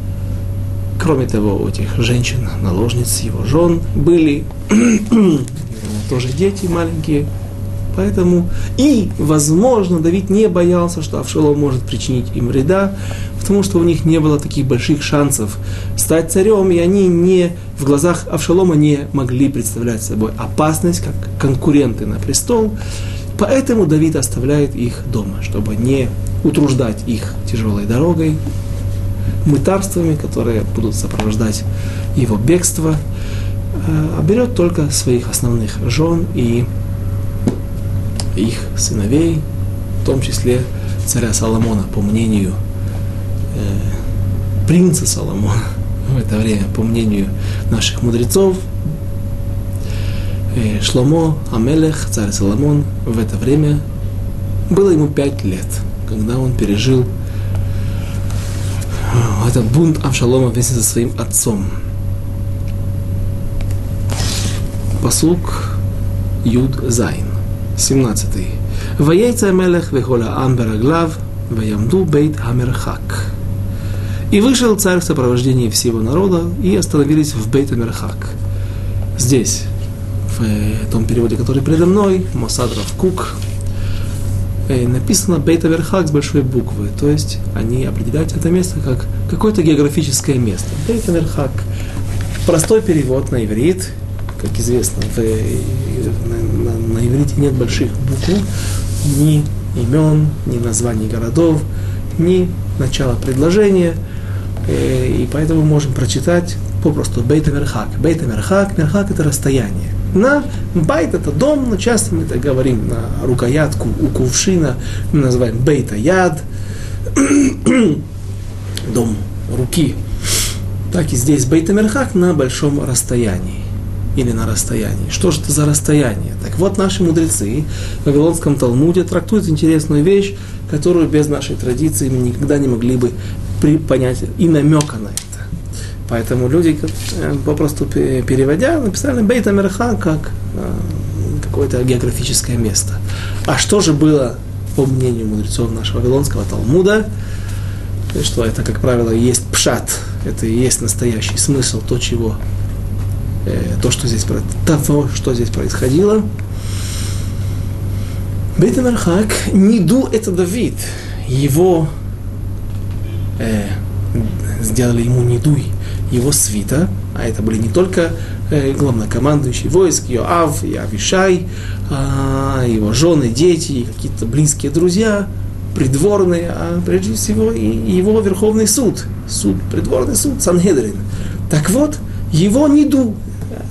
Кроме того, у этих женщин-наложниц, его жен, были тоже дети маленькие, Поэтому и, возможно, Давид не боялся, что Авшалом может причинить им вреда, потому что у них не было таких больших шансов стать царем, и они не, в глазах Авшалома не могли представлять собой опасность, как конкуренты на престол. Поэтому Давид оставляет их дома, чтобы не утруждать их тяжелой дорогой, мытарствами, которые будут сопровождать его бегство, а берет только своих основных жен и их сыновей, в том числе царя Соломона, по мнению э, принца Соломона в это время, по мнению наших мудрецов, э, Шломо Амелех, царь Соломон, в это время было ему пять лет, когда он пережил э, этот бунт Авшалома вместе со своим отцом. Послуг Юд Зайн. 17. Ваяйца Мелех вехола Амбераглав, ваямду бейт Амерхак. И вышел царь в сопровождении всего народа и остановились в бейт Амерхак. Здесь, в том переводе, который передо мной, Мосадров Кук, написано Бейт Аверхак с большой буквы, то есть они определяют это место как какое-то географическое место. Бейт Аверхак. Простой перевод на иврит, как известно, в, на, иврите нет больших букв, ни имен, ни названий городов, ни начала предложения, э, и поэтому можем прочитать попросту Бейта Мерхак. Бейта Мерхак, Мерхак это расстояние. На Байт это дом, но часто мы это говорим на рукоятку у кувшина, мы называем Бейта Яд, дом руки. Так и здесь Бейта Мерхак на большом расстоянии или на расстоянии. Что же это за расстояние? Так вот, наши мудрецы в Вавилонском Талмуде трактуют интересную вещь, которую без нашей традиции мы никогда не могли бы понять и намека на это. Поэтому люди, э, попросту переводя, написали Бейта Мерха как э, какое-то географическое место. А что же было, по мнению мудрецов нашего Вавилонского Талмуда, что это, как правило, есть пшат, это и есть настоящий смысл, то, чего то, что здесь, того, что здесь происходило. Бейт Мархак, Ниду это Давид. Его э, сделали ему Нидуй, его свита, а это были не только э, главнокомандующий войск, Йоав и Авишай, а его жены, дети, какие-то близкие друзья, придворные, а прежде всего и его Верховный суд, суд, придворный суд, Санхедрин. Так вот, его Ниду,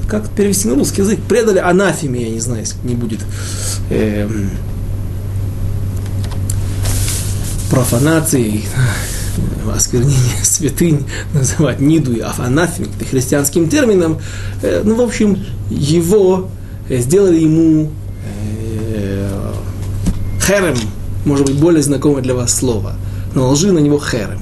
как перевести на русский язык, предали анафеме, я не знаю, если не будет э, профанации, осквернение святынь называть ниду и афанафем, христианским термином. Э, ну, в общем, его сделали ему э, херем, может быть, более знакомое для вас слово, наложили на него херем.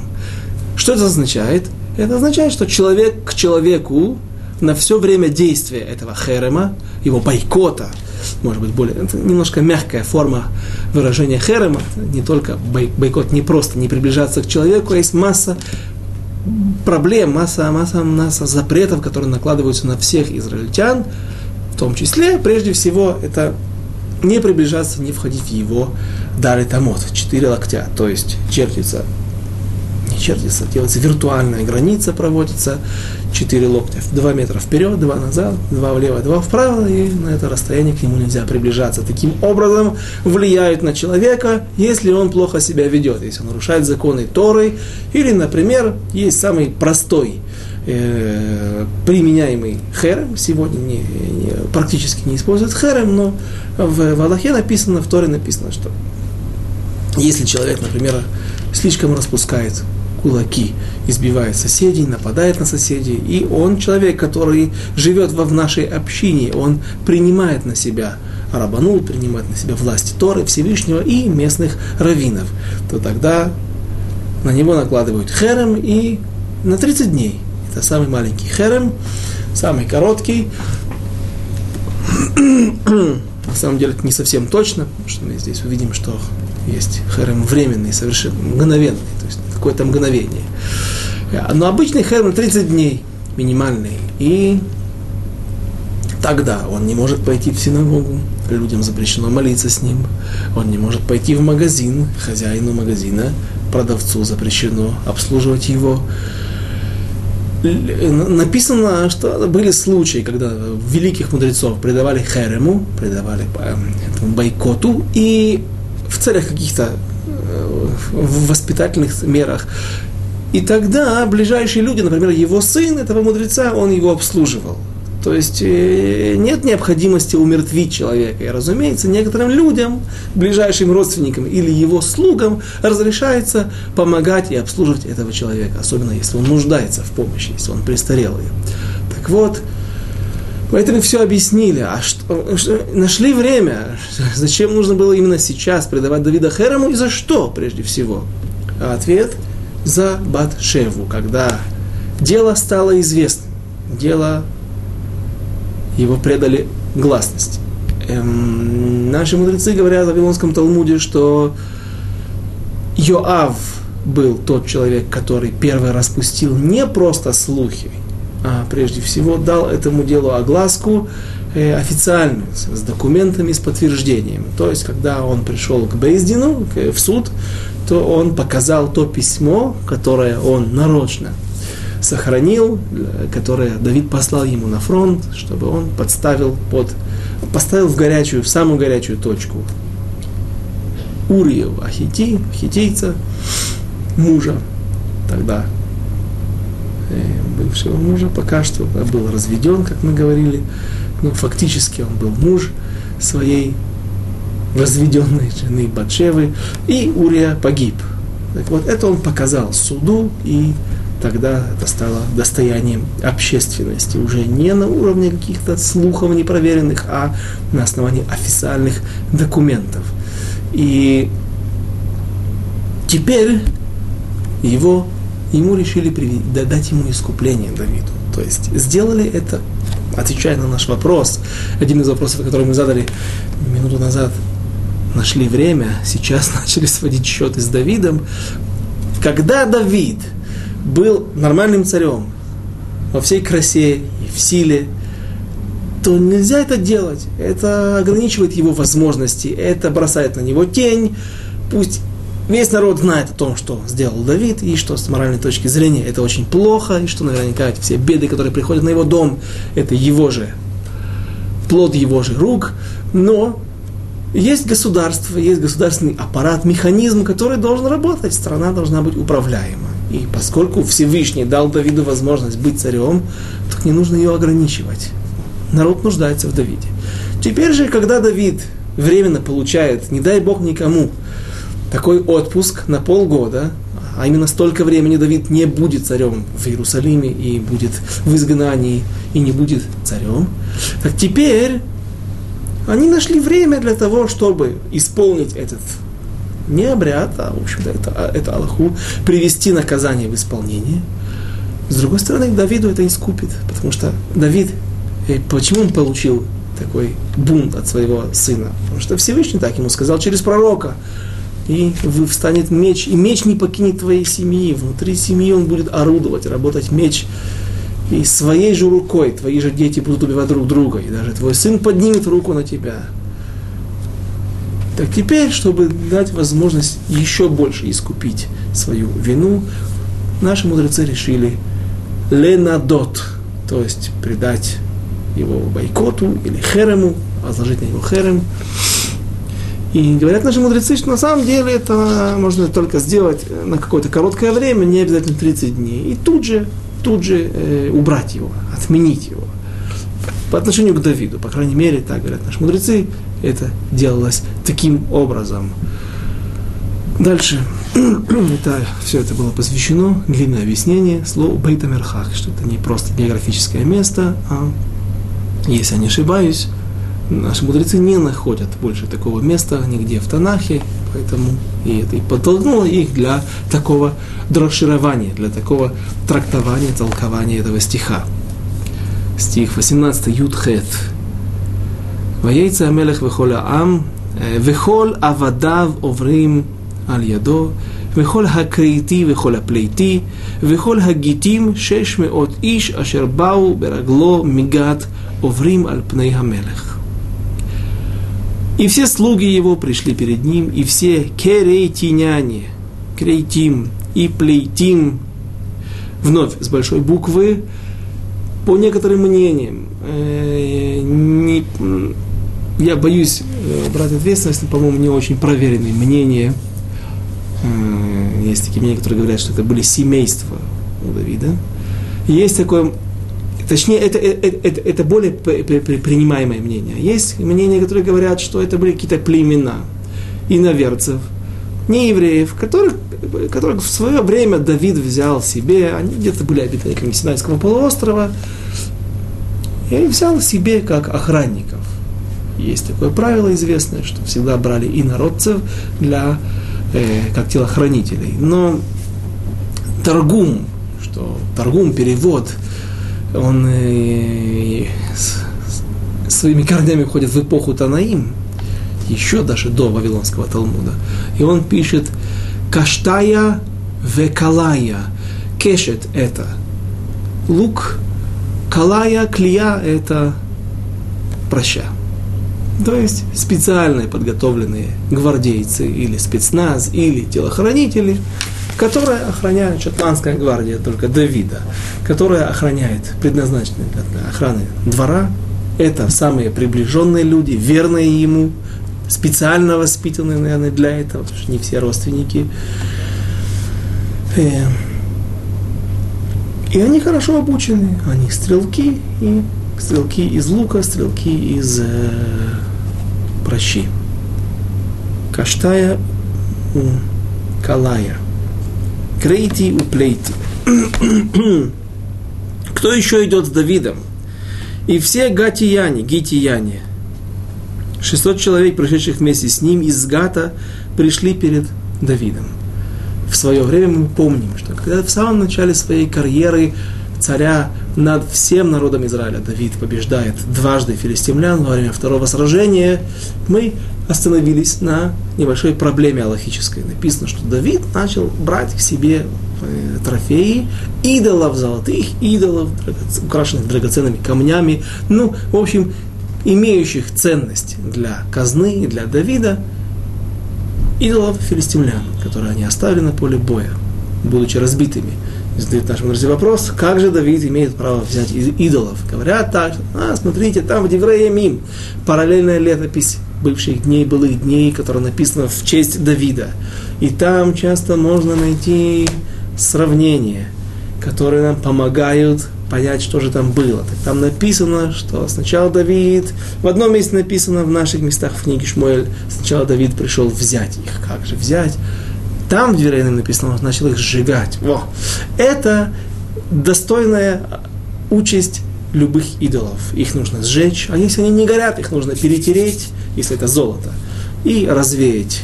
Что это означает? Это означает, что человек к человеку на все время действия этого херема, его бойкота, может быть, более, это немножко мягкая форма выражения херема, не только бойкот, не просто не приближаться к человеку, а есть масса проблем, масса, масса, масса запретов, которые накладываются на всех израильтян, в том числе, прежде всего, это не приближаться, не входить в его дары тамот, четыре локтя, то есть чертится чертится, делается. Виртуальная граница, проводится. 4 локтя, 2 метра вперед, 2 назад, 2 влево, 2 вправо, и на это расстояние к нему нельзя приближаться. Таким образом влияют на человека, если он плохо себя ведет, если он нарушает законы Торы, или, например, есть самый простой э, применяемый херем, сегодня не, не, практически не используют херем, но в, в Аллахе написано, в Торе написано, что если человек, например, слишком распускает кулаки, избивает соседей, нападает на соседей. И он человек, который живет в нашей общине, он принимает на себя рабанул, принимает на себя власть Торы, Всевышнего и местных раввинов, то тогда на него накладывают херем и на 30 дней. Это самый маленький херем, самый короткий. На самом деле это не совсем точно, потому что мы здесь увидим, что есть херем временный, совершенно мгновенный, то есть какое-то мгновение. Но обычный херем 30 дней минимальный. И тогда он не может пойти в синагогу, людям запрещено молиться с ним. Он не может пойти в магазин, хозяину магазина, продавцу запрещено обслуживать его. Написано, что были случаи, когда великих мудрецов предавали херему, предавали эм, бойкоту, и в целях каких-то э, воспитательных мерах. И тогда ближайшие люди, например, его сын, этого мудреца, он его обслуживал. То есть э, нет необходимости умертвить человека. И, разумеется, некоторым людям, ближайшим родственникам или его слугам разрешается помогать и обслуживать этого человека, особенно если он нуждается в помощи, если он престарелый. Так вот, Поэтому все объяснили. А что, что, нашли время. Зачем нужно было именно сейчас предавать Давида Херему и за что, прежде всего? А ответ – за Батшеву, когда дело стало известным. Дело его предали гласности. Эм, наши мудрецы говорят в Вавилонском Талмуде, что Йоав был тот человек, который первый распустил не просто слухи, а прежде всего дал этому делу огласку э, официальную, с документами, с подтверждением. То есть, когда он пришел к Бейздину, к, в суд, то он показал то письмо, которое он нарочно сохранил, которое Давид послал ему на фронт, чтобы он подставил под, поставил в горячую, в самую горячую точку Урию Ахити, ахитейца, мужа тогда Э, бывшего мужа пока что был разведен, как мы говорили, но фактически он был муж своей разведенной жены Батшевы, и Урия погиб. Так вот, это он показал суду, и тогда это стало достоянием общественности, уже не на уровне каких-то слухов непроверенных, а на основании официальных документов. И теперь его ему решили дать ему искупление Давиду. То есть сделали это, отвечая на наш вопрос, один из вопросов, который мы задали минуту назад, нашли время, сейчас начали сводить счеты с Давидом. Когда Давид был нормальным царем, во всей красе и в силе, то нельзя это делать. Это ограничивает его возможности, это бросает на него тень. Пусть Весь народ знает о том, что сделал Давид, и что с моральной точки зрения это очень плохо, и что наверняка эти все беды, которые приходят на его дом, это его же, плод его же рук. Но есть государство, есть государственный аппарат, механизм, который должен работать, страна должна быть управляема. И поскольку Всевышний дал Давиду возможность быть царем, то не нужно ее ограничивать. Народ нуждается в Давиде. Теперь же, когда Давид временно получает, не дай Бог никому, такой отпуск на полгода, а именно столько времени Давид не будет царем в Иерусалиме и будет в изгнании и не будет царем. Так теперь они нашли время для того, чтобы исполнить этот не обряд, а, в общем-то, это, а, это Аллаху, привести наказание в исполнение. С другой стороны, Давиду это искупит, потому что Давид, э, почему он получил такой бунт от своего сына? Потому что Всевышний так ему сказал через пророка. И встанет меч, и меч не покинет твоей семьи. Внутри семьи он будет орудовать, работать меч. И своей же рукой твои же дети будут убивать друг друга. И даже твой сын поднимет руку на тебя. Так теперь, чтобы дать возможность еще больше искупить свою вину, наши мудрецы решили ленадот, то есть предать его бойкоту или херему, возложить на него херем. И говорят наши мудрецы, что на самом деле это можно только сделать на какое-то короткое время, не обязательно 30 дней. И тут же, тут же э, убрать его, отменить его. По отношению к Давиду, по крайней мере, так говорят наши мудрецы, это делалось таким образом. Дальше. это, все это было посвящено, длинное объяснение, слову Бейтамерхах, что это не просто географическое место, а, если я не ошибаюсь, наши мудрецы не находят больше такого места нигде в Танахе, поэтому и это и подтолкнуло их для такого дроширования, для такого трактования, толкования этого стиха. Стих 18 Юдхет. ויצא המלך וכל העם, וכל עבדיו עוברים על ידו, וכל הכריתי וכל הפליטי, וכל הגיטים שש מאות איש אשר באו ברגלו מגת עוברים על פני המלך. И все слуги его пришли перед ним, и все керейтиняне, крейтим и плейтим, вновь с большой буквы, по некоторым мнениям, э, не, я боюсь э, брать ответственность, по-моему, не очень проверенные мнения. Э, есть такие мнения, которые говорят, что это были семейства у Давида. Есть такое, точнее, это, это, это, это более принимаемое мнение. Есть мнения, которые говорят, что это были какие-то племена иноверцев, не евреев, которых, которых в свое время Давид взял себе, они где-то были обитателями Синайского полуострова, и взял себе как охранников. Есть такое правило известное, что всегда брали инородцев для, э, как телохранителей. Но торгум, что торгум, перевод, он э, с, своими корнями входит в эпоху Танаим, еще даже до Вавилонского Талмуда. И он пишет «Каштая векалая». Кешет – это лук, калая, клея – это проща. То есть специальные подготовленные гвардейцы или спецназ, или телохранители, которые охраняют шотландская гвардия только Давида, которая охраняет, предназначенные для охраны двора. Это самые приближенные люди, верные ему, специально воспитанные, наверное, для этого, потому что не все родственники. Э, и они хорошо обучены, они стрелки, и стрелки из лука, стрелки из э, прощи. Каштая Калая. Крейти у Плейти. Кто еще идет с Давидом? И все гатияне, гитияне, 600 человек, пришедших вместе с ним из Гата, пришли перед Давидом. В свое время мы помним, что когда в самом начале своей карьеры царя над всем народом Израиля. Давид побеждает дважды филистимлян во время второго сражения, мы остановились на небольшой проблеме аллахической. Написано, что Давид начал брать к себе э, трофеи идолов золотых, идолов, украшенных драгоценными камнями, ну, в общем, имеющих ценность для казны и для Давида, идолов филистимлян, которые они оставили на поле боя, будучи разбитыми задают нашему друзья вопрос, как же Давид имеет право взять идолов? Говорят так, а, смотрите, там в Девреямим, параллельная летопись бывших дней, былых дней, которая написана в честь Давида. И там часто можно найти сравнения, которые нам помогают понять, что же там было. Так там написано, что сначала Давид, в одном месте написано в наших местах в книге Шмуэль, сначала Давид пришел взять их. Как же взять? Там в Дверейном написано, он начал их сжигать. Во. Это достойная участь любых идолов. Их нужно сжечь, а если они не горят, их нужно перетереть, если это золото, и развеять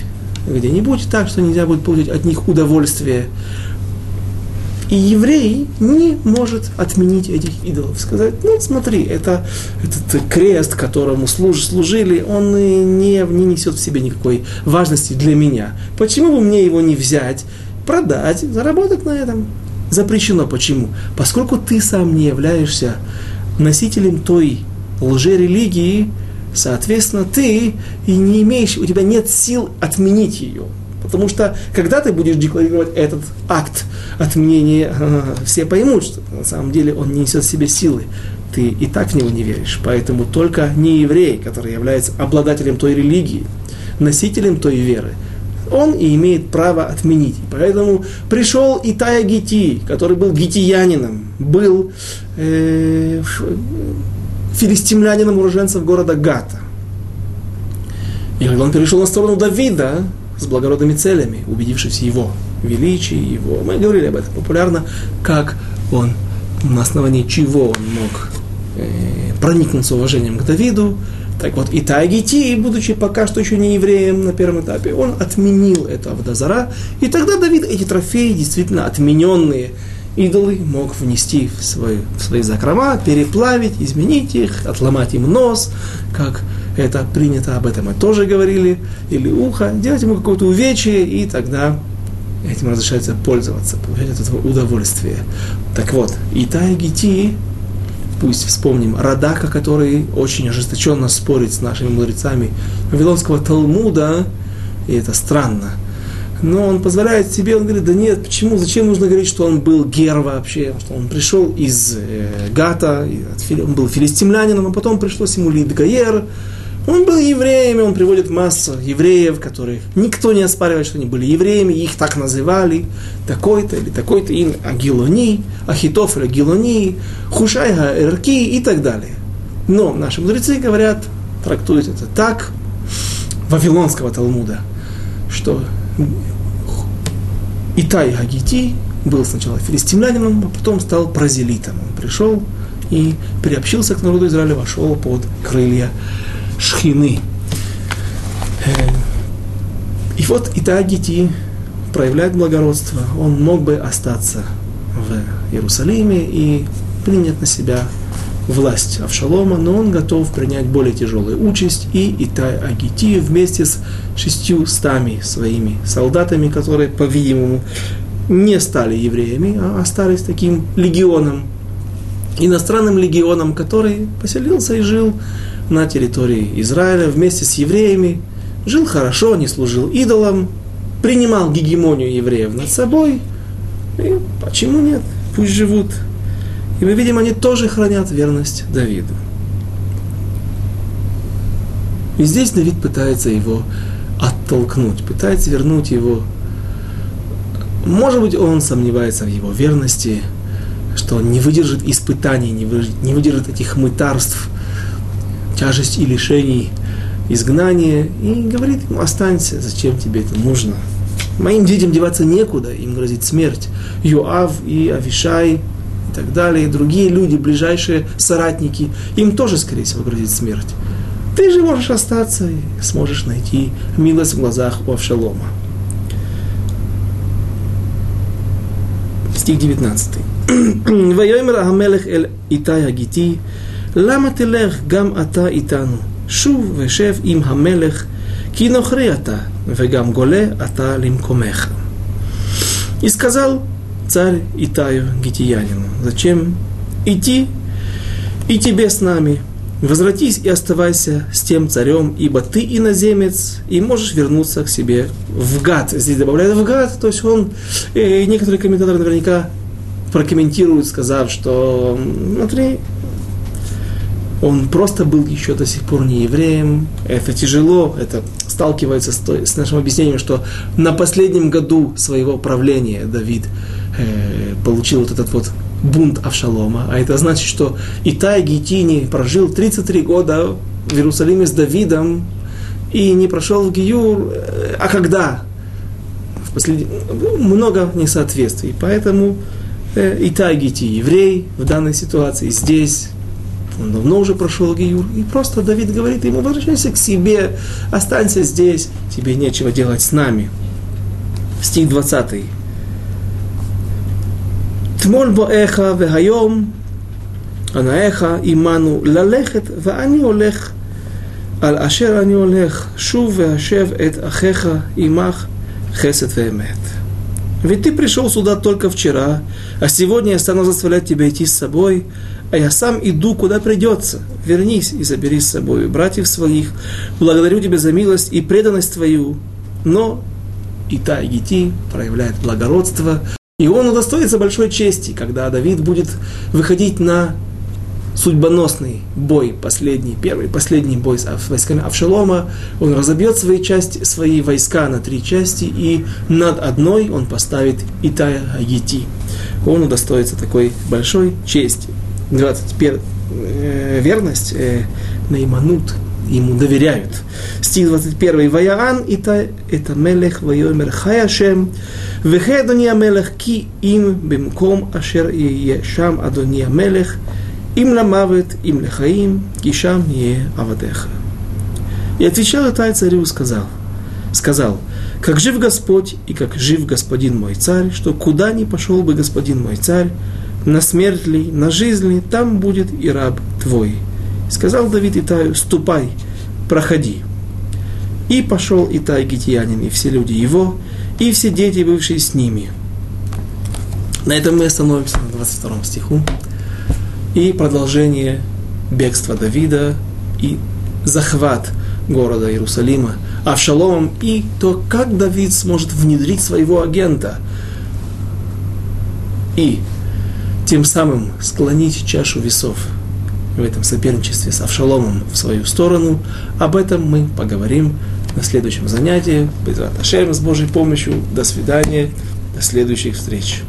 где-нибудь так, что нельзя будет получить от них удовольствие. И еврей не может отменить этих идолов. Сказать, ну смотри, это, этот крест, которому служ, служили, он не, не несет в себе никакой важности для меня. Почему бы мне его не взять, продать, заработать на этом? Запрещено. Почему? Поскольку ты сам не являешься носителем той лжерелигии, соответственно, ты и не имеешь, у тебя нет сил отменить ее. Потому что, когда ты будешь декларировать этот акт отменения, все поймут, что на самом деле он не несет в себе силы. Ты и так в него не веришь. Поэтому только не еврей, который является обладателем той религии, носителем той веры, он и имеет право отменить. Поэтому пришел Итая Гити, который был гитиянином, был э, филистимлянином уроженцев города Гата. И когда он перешел на сторону Давида с благородными целями, убедившись в его величии, его, мы говорили об этом популярно, как он, на основании чего он мог э, проникнуться уважением к Давиду, так вот, и Тагити, будучи пока что еще не евреем на первом этапе, он отменил это Авдазара, и тогда Давид эти трофеи, действительно отмененные идолы, мог внести в, свой, в свои закрома, переплавить, изменить их, отломать им нос, как это принято, об этом мы тоже говорили, или ухо, делать ему какое-то увечье, и тогда этим разрешается пользоваться, получать от этого удовольствие. Так вот, и Тайгити, пусть вспомним Радака, который очень ожесточенно спорит с нашими мудрецами Вавилонского Талмуда, и это странно. Но он позволяет себе, он говорит, да нет, почему, зачем нужно говорить, что он был гер вообще, что он пришел из э, Гата, он был филистимлянином, а потом пришлось ему Лидгаер, он был евреем, он приводит массу евреев, которые никто не оспаривает, что они были евреями, их так называли, такой-то или такой-то им Агилони, Ахитоф или Агилони, Хушайга Эрки и так далее. Но наши мудрецы говорят, трактуют это так, Вавилонского Талмуда, что Итай Гагити был сначала филистимлянином, а потом стал празелитом. Он пришел и приобщился к народу Израиля, вошел под крылья шхины. Э, и вот Итагити проявляет благородство. Он мог бы остаться в Иерусалиме и принять на себя власть Авшалома, но он готов принять более тяжелую участь, и Итай Агити вместе с шестью стами своими солдатами, которые, по-видимому, не стали евреями, а остались таким легионом, иностранным легионом, который поселился и жил на территории Израиля вместе с евреями, жил хорошо, не служил идолам, принимал гегемонию евреев над собой. И почему нет? Пусть живут. И мы видим, они тоже хранят верность Давиду. И здесь Давид пытается его оттолкнуть, пытается вернуть его. Может быть, он сомневается в его верности, что он не выдержит испытаний, не выдержит, этих мытарств, тяжесть и лишений, изгнания, и говорит ему, останься, зачем тебе это нужно. Моим детям деваться некуда, им грозит смерть. Юав и Авишай так далее, и другие люди, ближайшие соратники, им тоже, скорее всего, грозит смерть. Ты же можешь остаться и сможешь найти милость в глазах у Авшалома. Стих 19. «Вайомер Амелех эль Итай Агити, лама тилех гам ата итану, шув вешев им Хамелех, кинохри ата, вегам голе ата лим лимкомеха». И сказал царь Итаю Гитиянину, зачем идти и тебе с нами? Возвратись и оставайся с тем царем, ибо ты иноземец, и можешь вернуться к себе в гад. Здесь добавляют в гад, то есть он, э, некоторые комментаторы наверняка прокомментируют, сказав, что, смотри, он просто был еще до сих пор не евреем. Это тяжело, это сталкивается с, той, с нашим объяснением, что на последнем году своего правления Давид э, получил вот этот вот бунт Авшалома. А это значит, что Итай Гитини прожил 33 года в Иерусалиме с Давидом и не прошел в Гиюр. Э, а когда? В послед... Много несоответствий. Поэтому э, Итай Гити еврей в данной ситуации здесь он давно уже прошел Гиюр, и просто Давид говорит ему, возвращайся к себе, останься здесь, тебе нечего делать с нами. Стих 20. Тмоль боэха вехайом анаэха иману лалехет ואני הולך על אשר אני הולך, שוב והשב את אחיך עמך חסד ואמת. Ведь ты пришел сюда только вчера, а сегодня я стану заставлять тебя идти с собой, а я сам иду, куда придется. Вернись и забери с собой братьев своих. Благодарю тебя за милость и преданность твою. Но и та, и Гити проявляет благородство, и он удостоится большой чести, когда Давид будет выходить на судьбоносный бой, последний, первый, последний бой с войсками Авшалома. Он разобьет свои, части, свои войска на три части, и над одной он поставит Итая Агити. Он удостоится такой большой чести. 21. Э, верность, э, наиманут, ему доверяют. Стих 21. Ваяан ита это мелех вайомер хаяшем вехе адония мелех ки им бимком ашер ие шам адония мелех им ламавет, им лехаим, кишам е авадеха. И отвечал Итай царю сказал, сказал, как жив Господь и как жив господин мой царь, что куда ни пошел бы господин мой царь, на смерть ли, на жизнь ли, там будет и раб твой. Сказал Давид Итаю, ступай, проходи. И пошел Итай гитиянин, и все люди его, и все дети, бывшие с ними. На этом мы остановимся на 22 стиху и продолжение бегства Давида и захват города Иерусалима Авшаломом и то, как Давид сможет внедрить своего агента и тем самым склонить чашу весов в этом соперничестве с Авшаломом в свою сторону. Об этом мы поговорим на следующем занятии. Без с Божьей помощью. До свидания. До следующих встреч.